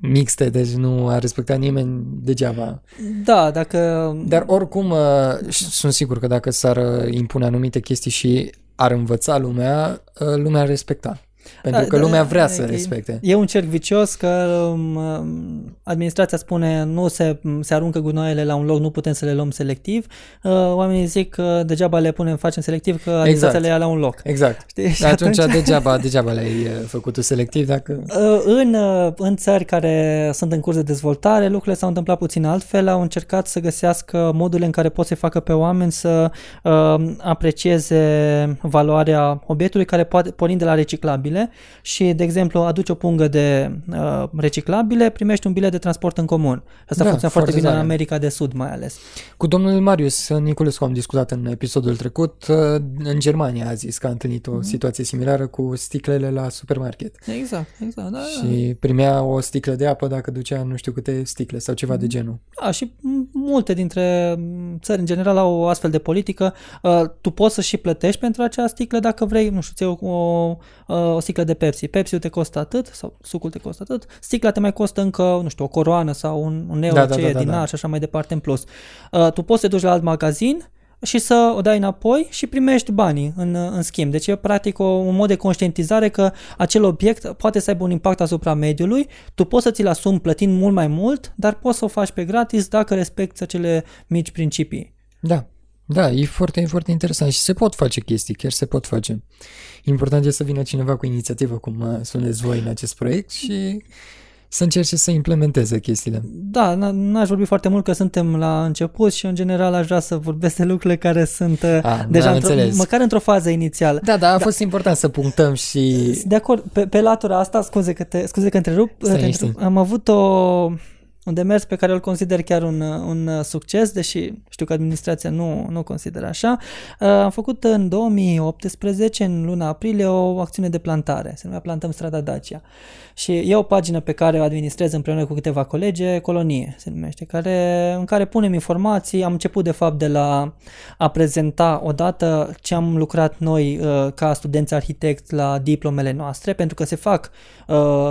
mixte, deci nu a respectat nimeni degeaba. Da, dacă... Dar oricum, uh, sunt sigur că dacă s-ar uh, impune anumite chestii și ar învăța lumea, uh, lumea ar respecta. Pentru da, că lumea vrea da, să e, respecte. E un cerc vicios că um, administrația spune nu se, se aruncă gunoaiele la un loc, nu putem să le luăm selectiv. Uh, oamenii zic că degeaba le punem, facem selectiv, că administrația exact. le ia la un loc. Exact. Știi? Și atunci, atunci degeaba, degeaba le-ai uh, făcut selectiv dacă... Uh, în, uh, în țări care sunt în curs de dezvoltare, lucrurile s-au întâmplat puțin altfel, au încercat să găsească modurile în care pot să facă pe oameni să uh, aprecieze valoarea obiectului care poate pornind de la reciclabile reciclabile și, de exemplu, aduci o pungă de uh, reciclabile, primești un bilet de transport în comun. Asta da, funcționează foarte bine zare. în America de Sud mai ales. Cu domnul Marius Niculescu am discutat în episodul trecut. Uh, în Germania a zis că a întâlnit o mm-hmm. situație similară cu sticlele la supermarket. Exact, exact. Da, și da. primea o sticlă de apă dacă ducea nu știu câte sticle sau ceva mm-hmm. de genul. Da, și multe dintre țări în general au o astfel de politică. Uh, tu poți să și plătești pentru acea sticlă dacă vrei, nu știu, o, o, o sticlă de Pepsi. Pepsi te costă atât sau sucul te costă atât, sticla te mai costă încă, nu știu, o coroană sau un, un euro da, ce da, e da, dinar da. și așa mai departe în plus. Uh, tu poți să te duci la alt magazin și să o dai înapoi și primești banii în, în schimb. Deci e practic o, un mod de conștientizare că acel obiect poate să aibă un impact asupra mediului, tu poți să ți-l asumi plătind mult mai mult, dar poți să o faci pe gratis dacă respecti acele mici principii. Da, da, e foarte, e foarte interesant și se pot face chestii, chiar se pot face. Important e să vină cineva cu inițiativă, cum uh, sunteți voi în acest proiect și să încerce să implementeze chestiile. Da, n-aș vorbi foarte mult că suntem la început și în general aș vrea să vorbesc de lucrurile care sunt uh, a, deja într-o, măcar într-o fază inițială. Da, da, a da. fost important să punctăm și... De acord, pe, pe latura asta, scuze că te, scuze că întrerup, am avut o un demers pe care îl consider chiar un, un succes, deși știu că administrația nu, nu consideră așa. Uh, am făcut în 2018, în luna aprilie, o acțiune de plantare. Se numea Plantăm strada Dacia. Și e o pagină pe care o administrez împreună cu câteva colege, Colonie se numește, care, în care punem informații. Am început de fapt de la a prezenta odată ce am lucrat noi uh, ca studenți arhitecți la diplomele noastre, pentru că se fac uh,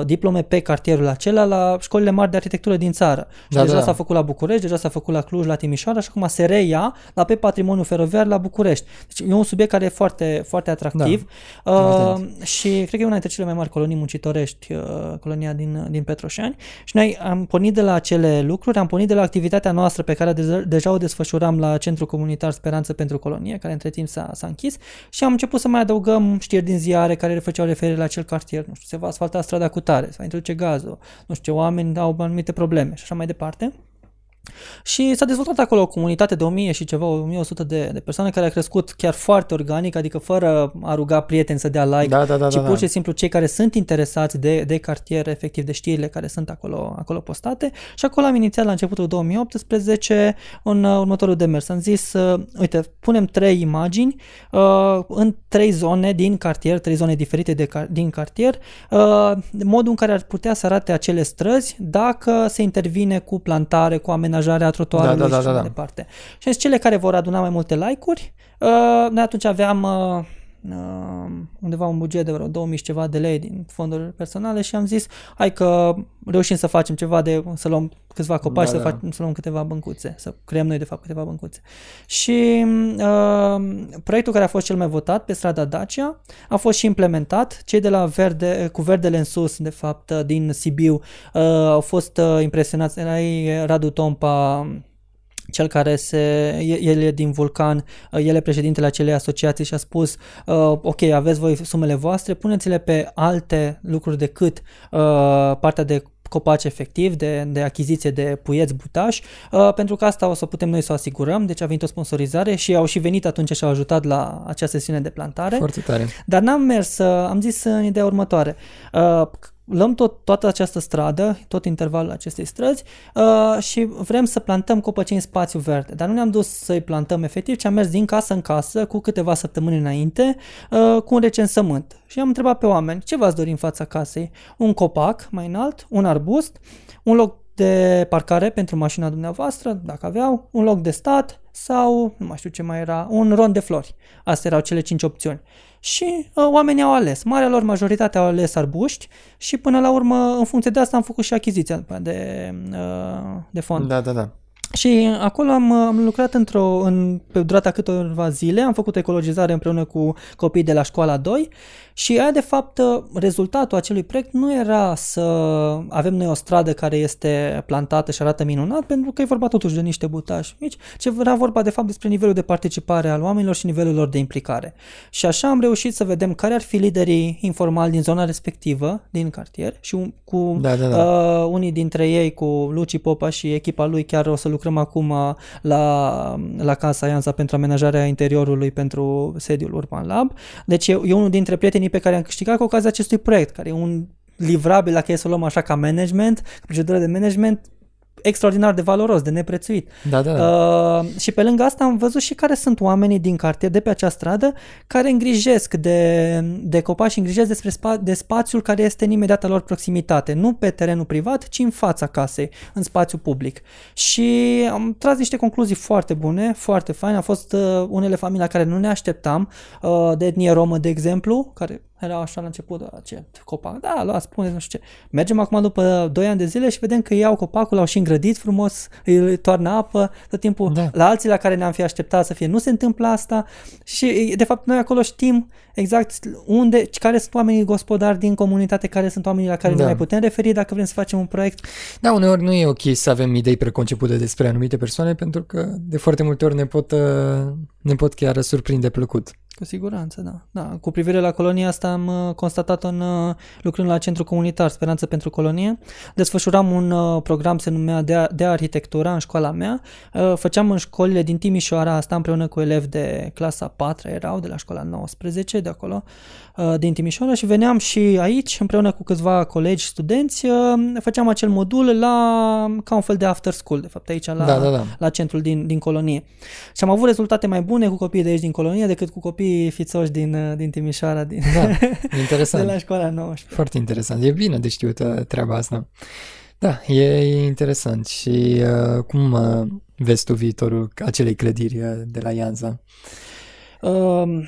diplome pe cartierul acela la școlile mari de arhitectură din țară țară. Și Da, deja da. s-a făcut la București, deja s-a făcut la Cluj, la Timișoara și acum se reia la pe patrimoniul feroviar la București. Deci e un subiect care e foarte, foarte atractiv Da. uh, Evident. și cred că e una dintre cele mai mari colonii muncitorești, uh, colonia din, din Petroșani. Și noi am pornit de la acele lucruri, am pornit de la activitatea noastră pe care deja, deja o desfășuram la Centrul Comunitar Speranță pentru Colonie, care între timp s-a, s-a închis și am început să mai adăugăm știri din ziare care făceau referire la acel cartier. Nu știu, se va asfalta strada cu tare, se va introduce gazul, nu știu ce oameni au anumite probleme și așa mai departe. Și s-a dezvoltat acolo o comunitate de 1000 și ceva, 1100 de, de persoane care a crescut chiar foarte organic, adică fără a ruga prieteni să dea like, Da, da, da, ci da, pur da. și simplu cei care sunt interesați de, de cartier, efectiv de știrile care sunt acolo, acolo postate. Și acolo am inițiat la începutul 2018 un uh, următorul demers. Am zis, uh, uite, punem trei imagini uh, în trei zone din cartier, trei zone diferite de, car- din cartier, uh, modul în care ar putea să arate acele străzi dacă se intervine cu plantare, cu amenajarea trotuarului Da, da, da, și așa da, mai da. departe. Și am zis, cele care vor aduna mai multe like-uri, uh, noi atunci aveam uh, uh, undeva un buget de vreo 2000 și ceva de lei din fonduri personale și am zis, hai că reușim să facem ceva de, să luăm câțiva copaci, Da, să, da. facem, să luăm câteva băncuțe, să creăm noi de fapt câteva băncuțe. Și uh, proiectul care a fost cel mai votat pe strada Dacia a fost și implementat. Cei de la Verde, cu Verdele în sus, de fapt, uh, din Sibiu, uh, au fost uh, impresionați. Era ei, Radu Tompa, cel care se, e- el e din Vulcan, uh, el e președintele acelei asociații și a spus, uh, ok, aveți voi sumele voastre, puneți-le pe alte lucruri decât uh, partea de copaci efectiv, de, de achiziție de puieți butași, uh, pentru că asta o să putem noi să o asigurăm, deci a venit o sponsorizare și au și venit atunci și au ajutat la acea sesiune de plantare. Foarte tare. Dar n-am mers, uh, am zis în ideea următoare. Uh, luăm tot, toată această stradă, tot intervalul acestei străzi uh, și vrem să plantăm copăcei în spațiu verde. Dar nu ne-am dus să-i plantăm efectiv, ci am mers din casă în casă cu câteva săptămâni înainte uh, cu un recensământ. Și am întrebat pe oameni ce v-ați dori în fața casei? Un copac mai înalt, un arbust, un loc de parcare pentru mașina dumneavoastră, dacă aveau, un loc de stat sau, nu mai știu ce mai era, un rond de flori. Astea erau cele cinci opțiuni. Și uh, oamenii au ales. Marea lor majoritate au ales arbuști și până la urmă, în funcție de asta, am făcut și achiziția după aia de, uh, de fond. Da, da, da. Și acolo am, am lucrat într-o, în, pe durata câteva zile, am făcut ecologizare împreună cu copiii de la școala 2 și aia de fapt rezultatul acelui proiect nu era să avem noi o stradă care este plantată și arată minunat, pentru că e vorba totuși de niște butași mici, ci era vorba de fapt despre nivelul de participare al oamenilor și nivelul lor de implicare. Și așa am reușit să vedem care ar fi liderii informali din zona respectivă, din cartier și un- cu Da, da, da. Uh, unii dintre ei cu Luci Popa și echipa lui chiar o să lucrăm acum uh, la, la Casa Ianza pentru amenajarea interiorului pentru sediul Urban Lab. Deci e, e unul dintre prietenii pe care am câștigat cu ocazia acestui proiect, care e un livrabil, dacă e să o luăm așa ca management, procedură de management, extraordinar de valoros, de neprețuit. Da, da, da. Uh, și pe lângă asta am văzut și care sunt oamenii din cartier, de pe acea stradă, care îngrijesc de, de copaci și îngrijesc despre spa, de spațiul care este în imediata lor proximitate, nu pe terenul privat, ci în fața casei, în spațiu public. Și am tras niște concluzii foarte bune, foarte faine. Au fost uh, unele familii la care nu ne așteptam, uh, de etnie romă, de exemplu, care era așa la început, da, ce copac, da, luați, puneți, nu știu ce. Mergem acum după 2 ani de zile și vedem că iau copacul, l-au și îngrădit frumos, îi toarnă apă tot timpul. Da. La alții la care ne-am fi așteptat să fie, nu se întâmplă asta și de fapt noi acolo știm exact unde, care sunt oamenii gospodari din comunitate, care sunt oamenii la care Da. ne mai putem referi dacă vrem să facem un proiect. Da, uneori nu e ok să avem idei preconcepute despre anumite persoane pentru că de foarte multe ori ne pot, uh, ne pot chiar surprinde plăcut. Cu siguranță, da. da. Cu privire la colonia asta am uh, constatat în uh, lucrând la centru comunitar Speranță pentru Colonie. Desfășuram un uh, program, se numea de, de arhitectură în școala mea. Uh, făceam în școlile din Timișoara asta împreună cu elevi de clasa 4 erau, de la școala 19 de acolo, uh, din Timișoara și veneam și aici împreună cu câțiva colegi studenți, uh, făceam acel modul la ca un fel de after school, de fapt aici la, Da, da, da. la centrul din, din colonie. Și am avut rezultate mai bune cu copiii de aici din colonie decât cu copiii fițoși din, uh, din Timișoara, din, Da, de interesant. la școala 19. Foarte interesant. E bine de știut uh, treaba asta. Da, e, e interesant. Și uh, cum uh, vezi tu viitorul acelei clădiri uh, de la Ianza? Um,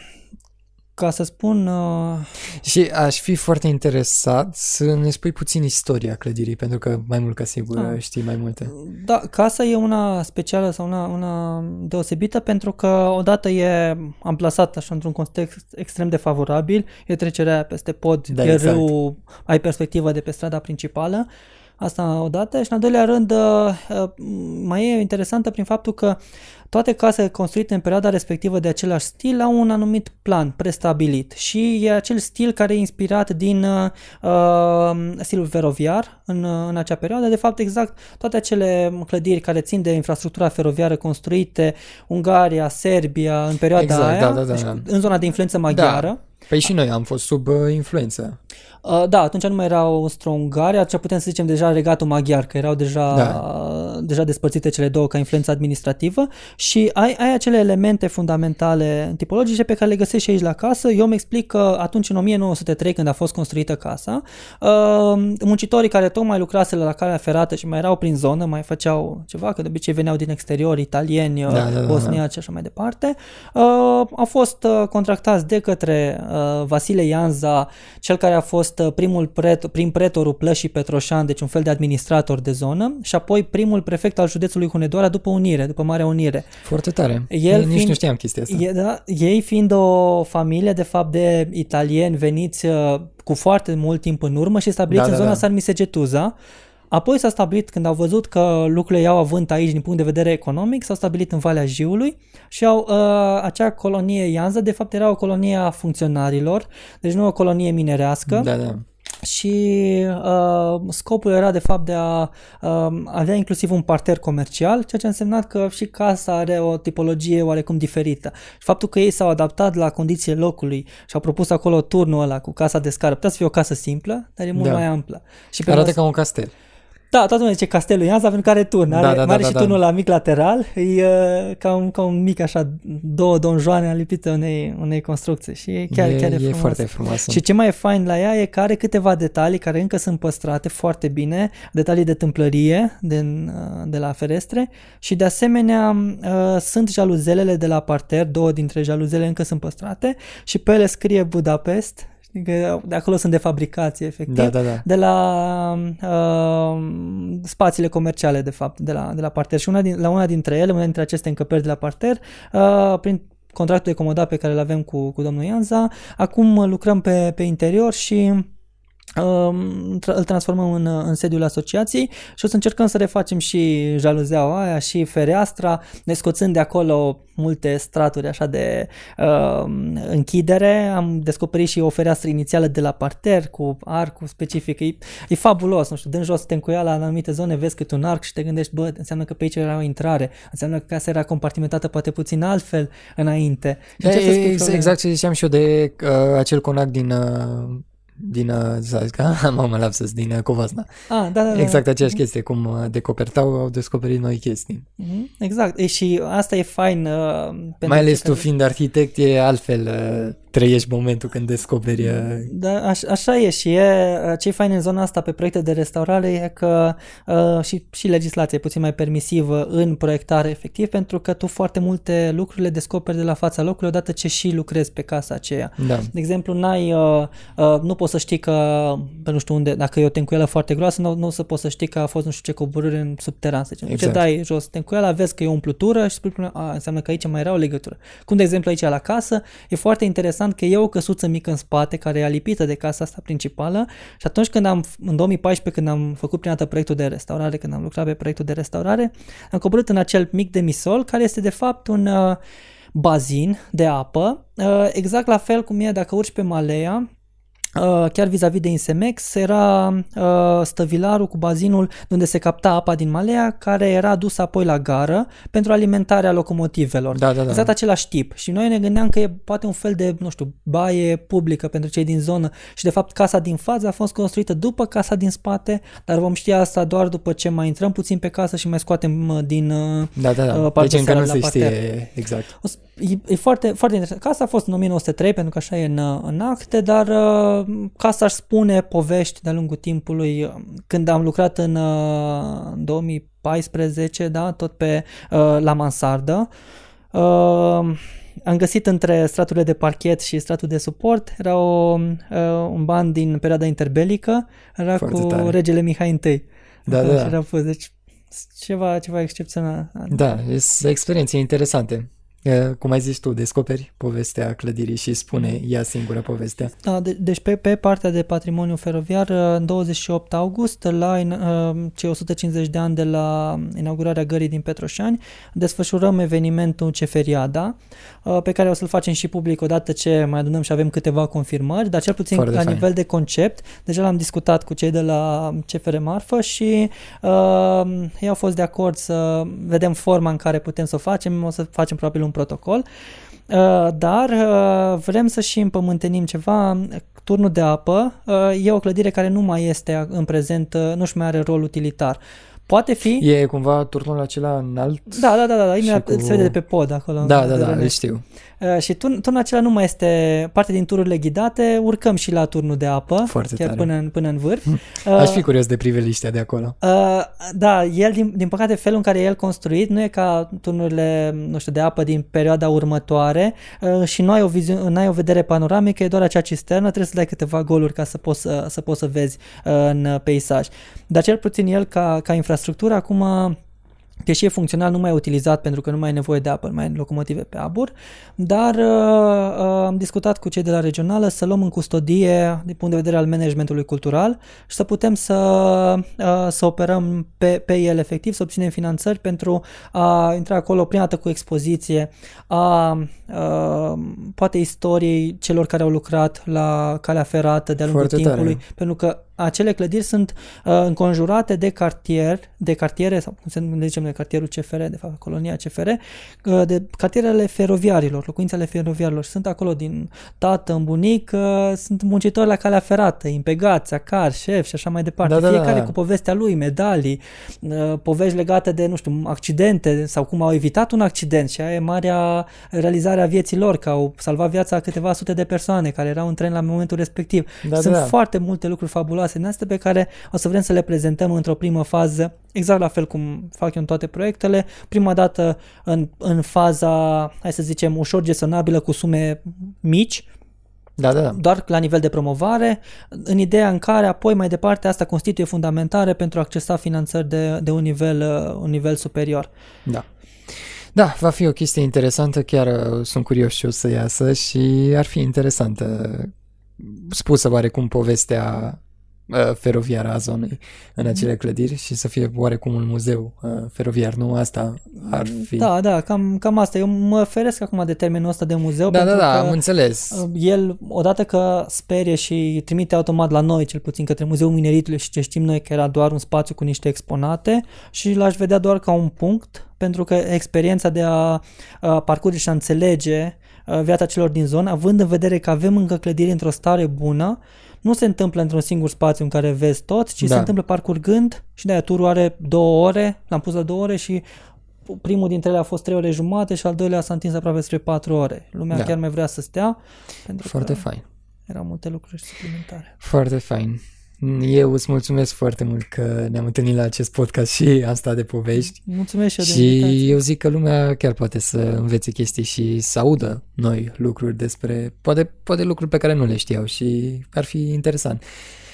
ca să spun... Uh... Și aș fi foarte interesat să ne spui puțin istoria clădirii, pentru că mai mult ca sigur ah. știi mai multe. Da, casa e una specială sau una, una deosebită pentru că odată e amplasată așa într-un context extrem de favorabil, e trecerea peste pod, da, e exact. râu, ai perspectivă de pe strada principală Asta odată. Și în al doilea rând, uh, uh, mai e interesantă prin faptul că toate casele construite în perioada respectivă de același stil au un anumit plan prestabilit și e acel stil care e inspirat din uh, uh stilul feroviar în, în acea perioadă. De fapt, exact toate acele clădiri care țin de infrastructura feroviară construite, Ungaria, Serbia, în perioada exact, aia, da, da, da, da. în zona de influență maghiară. Da. Păi și noi am fost sub uh, influență. Uh, da, atunci nu mai erau Austro-Ungaria, atunci putem să zicem deja regatul maghiar, că erau deja, da. deja despărțite cele două ca influență administrativă și ai, ai acele elemente fundamentale tipologice pe care le găsești și aici la casă. Eu îmi explic că atunci în 1903 când a fost construită casa, uh, muncitorii care tocmai lucraseră la calea ferată și mai erau prin zonă, mai făceau ceva, că de obicei veneau din exterior, italieni, da, da, da, bosniaci și așa mai departe, uh, au fost contractați de către Vasile Ianza, cel care a fost fost uh, primul pret, prim pretorul Plășii Petroșan, deci un fel de administrator de zonă, și apoi primul prefect al județului Hunedoara după Unire, după Marea Unire. Foarte tare. El Nici fiind, nu știam chestia asta. E, da, ei fiind o familie, de fapt, de italieni veniți uh, cu foarte mult timp în urmă și stabiliți da, în da, zona da. San Misegetuza, Apoi s-a stabilit, când au văzut că lucrurile iau avânt aici din punct de vedere economic, s-au stabilit în Valea Jiului și au, uh, acea colonie Ianza, de fapt, era o colonie a funcționarilor, deci nu o colonie minerească. Da, da și uh, scopul era de fapt de a uh, avea inclusiv un parter comercial, ceea ce a însemnat că și casa are o tipologie oarecum diferită. Și faptul că ei s-au adaptat la condițiile locului și au propus acolo turnul ăla cu casa de scară, putea să fie o casă simplă, dar e mult da. mai amplă. Și Arată ca un castel. Da, toată lumea zice castelul Ianza pentru că are turn. Are, da, da, da, are da, și da, turnul da. la mic lateral. E uh, ca, un, ca un mic așa, două donjoane alipite unei, unei construcții. Și e chiar, e, chiar e, e frumos. foarte frumos. Și ce mai e fain la ea e că are câteva detalii care încă sunt păstrate foarte bine. Detalii de tâmplărie de, uh, de la ferestre. Și de asemenea uh, sunt jaluzelele de la parter. Două dintre jaluzele încă sunt păstrate. Și pe ele scrie Budapest Că de acolo sunt de fabricație, efectiv. Da, da, da. De la uh, spațiile comerciale, de fapt, de la, de la parter. Și una din, la una dintre ele, una dintre aceste încăperi de la parter, uh, prin contractul de comodat pe care îl avem cu, cu domnul Ianza, acum lucrăm pe, pe interior și îl transformăm în, în sediul asociației și o să încercăm să refacem și jaluzeaua aia și fereastra, ne scoțând de acolo multe straturi așa de uh, închidere. Am descoperit și o fereastră inițială de la parter cu arcul specific. E, e fabulos, nu știu, dând jos te încuia la anumite zone, vezi cât un arc și te gândești, bă, înseamnă că pe aici era o intrare, înseamnă că casa era compartimentată poate puțin altfel înainte. Da, e, exact ce ziceam și eu de uh, acel conac din uh din, Zazga, am lapsus, din uh, Covasna. Ah, da, da, da. Exact aceeași mm-hmm. chestie, cum uh, decopertau, au descoperit noi chestii. Mm-hmm. Exact, e, și asta e fain. Uh, Mai ales tu fiind arhitect, e altfel uh, trăiești momentul când descoperi. Uh... Da, aș, așa e și e, ce e fain în zona asta pe proiecte de restaurare e că uh, și, și legislația e puțin mai permisivă în proiectare efectiv pentru că tu foarte multe lucruri le descoperi de la fața locului odată ce și lucrezi pe casa aceea. Da. De exemplu, n-ai, uh, uh, nu poți să știi că, pe nu știu unde, dacă e o tencuială foarte groasă, nu, nu o să poți să știi că a fost nu știu ce coborâre în subteran. Să zicem. Exact. Ce dai jos tencuiala, vezi că e o umplutură și spui, a, înseamnă că aici mai era o legătură. Cum de exemplu aici la casă, e foarte interesant interesant că e o căsuță mică în spate care e alipită de casa asta principală și atunci când am, în 2014 când am făcut prima dată proiectul de restaurare, când am lucrat pe proiectul de restaurare, am coborât în acel mic demisol care este de fapt un uh, bazin de apă, uh, exact la fel cum e dacă urci pe Malea, Uh, chiar vis-a-vis de Insemex, era uh, stăvilarul cu bazinul unde se capta apa din Malea, care era dusă apoi la gară pentru alimentarea locomotivelor. Da, da, da. Exact același tip. Și noi ne gândeam că e poate un fel de, nu știu, baie publică pentru cei din zonă și de fapt casa din față a fost construită după casa din spate, dar vom ști asta doar după ce mai intrăm puțin pe casă și mai scoatem uh, din da, da, da. Uh, deci încă nu se știe exact. O, e, e foarte, foarte interesant. Casa a fost în 1903 pentru că așa e în, în acte, dar uh, ca să-și spune povești de-a lungul timpului, când am lucrat în 2014, uh, da, tot pe uh, la mansardă, am găsit între straturile de parchet și stratul de suport, era o, uh, un ban din perioada interbelică, era Foarte cu tare. regele Mihai I. Da, Acolo da. și era pus, deci ceva, ceva excepțional. Da, sunt experiențe interesante. E, Cum ai zis tu, descoperi povestea clădirii și spune ea singură povestea. Da, de, deci pe, pe partea de patrimoniu feroviar, uh, în 28 august, la in, uh, cei 150 de ani de la inaugurarea gării din Petroșani, desfășurăm evenimentul Ceferiada, uh, pe care o să-l facem și public odată ce mai adunăm și avem câteva confirmări, dar cel puțin Foarte la fain. nivel de concept, deja l-am discutat cu cei de la CFR Marfă și uh, ei au fost de acord să vedem forma în care putem să o facem, o să facem probabil un protocol. Uh, dar uh, vrem să și împământenim ceva. Turnul de apă uh, e o clădire care nu mai este în prezent, uh, nu-și mai are rol utilitar. Poate fi... E cumva turnul acela înalt? Da, da, da, da, Și imediat cu- se vede de pe pod acolo. Da, de da, da, René. îl știu. Uh, și turn, turnul acela nu mai este parte din tururile ghidate, urcăm și la turnul de apă, Foarte chiar tare. până în, până în vârf. Aș Uh, fi curios de priveliștea de acolo. Uh, da, el, din, din păcate, felul în care e el construit nu e ca turnurile, nu știu, de apă din perioada următoare uh, și nu ai o, viziune, nu ai o vedere panoramică, e doar acea cisternă, trebuie să dai câteva goluri ca să poți, să, să, poți să vezi uh, în uh, peisaj. Dar cel puțin el, ca, ca infrastructură, acum deși e funcțional, nu mai e utilizat pentru că nu mai e nevoie de apă, nu mai e locomotive pe abur, dar uh, uh, am discutat cu cei de la regională să luăm în custodie din punct de vedere al managementului cultural și să putem să, uh, să operăm pe, pe el efectiv, să obținem finanțări pentru a intra acolo prima dată cu expoziție a uh, poate istoriei celor care au lucrat la calea ferată de-a lungul Foarte tare. timpului, pentru că acele clădiri sunt uh, înconjurate de cartier, de cartiere, sau cum se numește, zicem, de cartierul CFR, de fapt, colonia CFR, uh, de cartierele feroviarilor, locuințele feroviarilor. Sunt acolo din tată în bunic, uh, sunt muncitori la calea ferată, impegați, acar, șef și așa mai departe. Da, da, da, Fiecare da. cu povestea lui, medalii, uh, povești legate de, nu știu, accidente sau cum au evitat un accident și aia e marea realizare a vieții lor, că au salvat viața a câteva sute de persoane care erau în tren la momentul respectiv. Da, Sunt da, da. foarte multe lucruri fabuloase din astea pe care o să vrem să le prezentăm într-o primă fază, exact la fel cum fac eu în toate proiectele, prima dată în, în faza, hai să zicem, ușor gestionabilă cu sume mici, Da, da, da. doar la nivel de promovare, în ideea în care apoi mai departe asta constituie fundamentare pentru a accesa finanțări de, de un, nivel, uh, un nivel superior. Da. Da, va fi o chestie interesantă, chiar uh, sunt curios și o să iasă și ar fi interesantă spusă oarecum povestea uh, feroviară a zonei în acele clădiri și să fie oarecum un muzeu uh, feroviar, nu? Asta ar fi. Da, da, cam, cam asta. Eu mă feresc acum de termenul ăsta de muzeu da, da, pentru da că am înțeles. Uh, El, odată că sperie și trimite automat la noi, cel puțin către Muzeul Mineritului și ce știm noi că era doar un spațiu cu niște exponate și l-aș vedea doar ca un punct, pentru că experiența de a, a parcurge și a înțelege a, viața celor din zonă, având în vedere că avem încă clădiri într-o stare bună, nu se întâmplă într-un singur spațiu în care vezi tot, ci Da. se întâmplă parcurgând și de-aia turul are două ore, l-am pus la două ore și primul dintre ele a fost trei ore jumate și al doilea s-a întins aproape spre patru ore. Lumea Da. chiar mai vrea să stea. Pentru Foarte că fain. erau multe lucruri suplimentare. Foarte fain. Eu îți mulțumesc foarte mult că ne-am întâlnit la acest podcast și am stat de povești. Mulțumesc și eu de invitație. Și eu zic că lumea chiar poate să învețe chestii și să audă noi lucruri despre, poate, poate lucruri pe care nu le știau și ar fi interesant.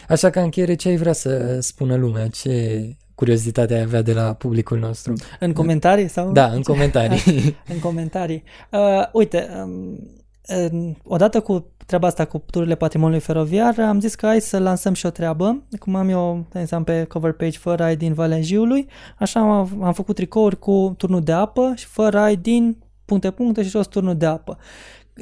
Așa că în încheiere ce ai vrea să spună lumea? Ce curiozitate ai avea de la publicul nostru? În comentarii sau? Da, în comentarii. în comentarii. Uh, uite, um, în- odată cu treaba asta cu tururile patrimoniului feroviar, am zis că hai să lansăm și o treabă. Cum am eu, de exemplu, pe cover page fără ai din Valea Jiului, așa am, am făcut tricouri cu turnul de apă și fără ai din puncte puncte și jos turnul de apă.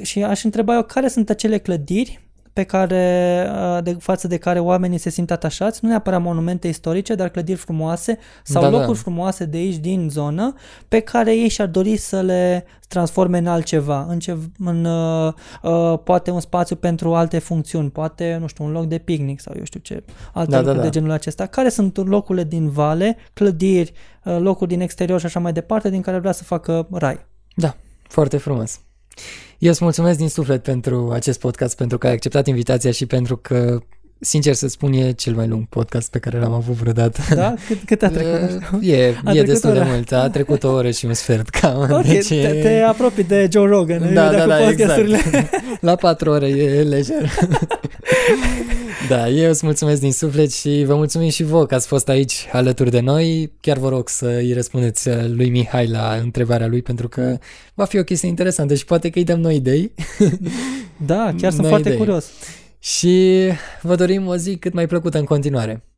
Și aș întreba eu care sunt acele clădiri pe care, uh, de, față de care oamenii se simt atașați, nu neapărat monumente istorice, dar clădiri frumoase sau Da, da. locuri frumoase de aici din zonă, pe care ei și-ar dori să le transforme în altceva, în, ce, în uh, uh, poate un spațiu pentru alte funcțiuni, poate, nu știu, un loc de picnic sau eu știu ce, alte Da, da, lucruri da. de genul acesta. Care sunt locurile din vale, clădiri, uh, locuri din exterior și așa mai departe, din care vrea să facă rai. Da, foarte frumos. Eu îți mulțumesc din suflet pentru acest podcast, pentru că ai acceptat invitația și pentru că sincer să spun, e cel mai lung podcast pe care l-am avut vreodată. Da? Cât, cât a trecut? E, A e trecut destul de ora. mult. A trecut o oră și un sfert cam. Ok, deci te, e... te apropii de Joe Rogan. Da, eu da, cu da, podcasturile. exact. La patru ore e lejer. da, eu îți mulțumesc din suflet și vă mulțumim și vouă că ați fost aici alături de noi. Chiar vă rog să îi răspundeți lui Mihai la întrebarea lui pentru că va fi o chestie interesantă și poate că îi dăm noi idei. Da, chiar sunt Noi foarte idei. curios. Și vă dorim o zi cât mai plăcută în continuare.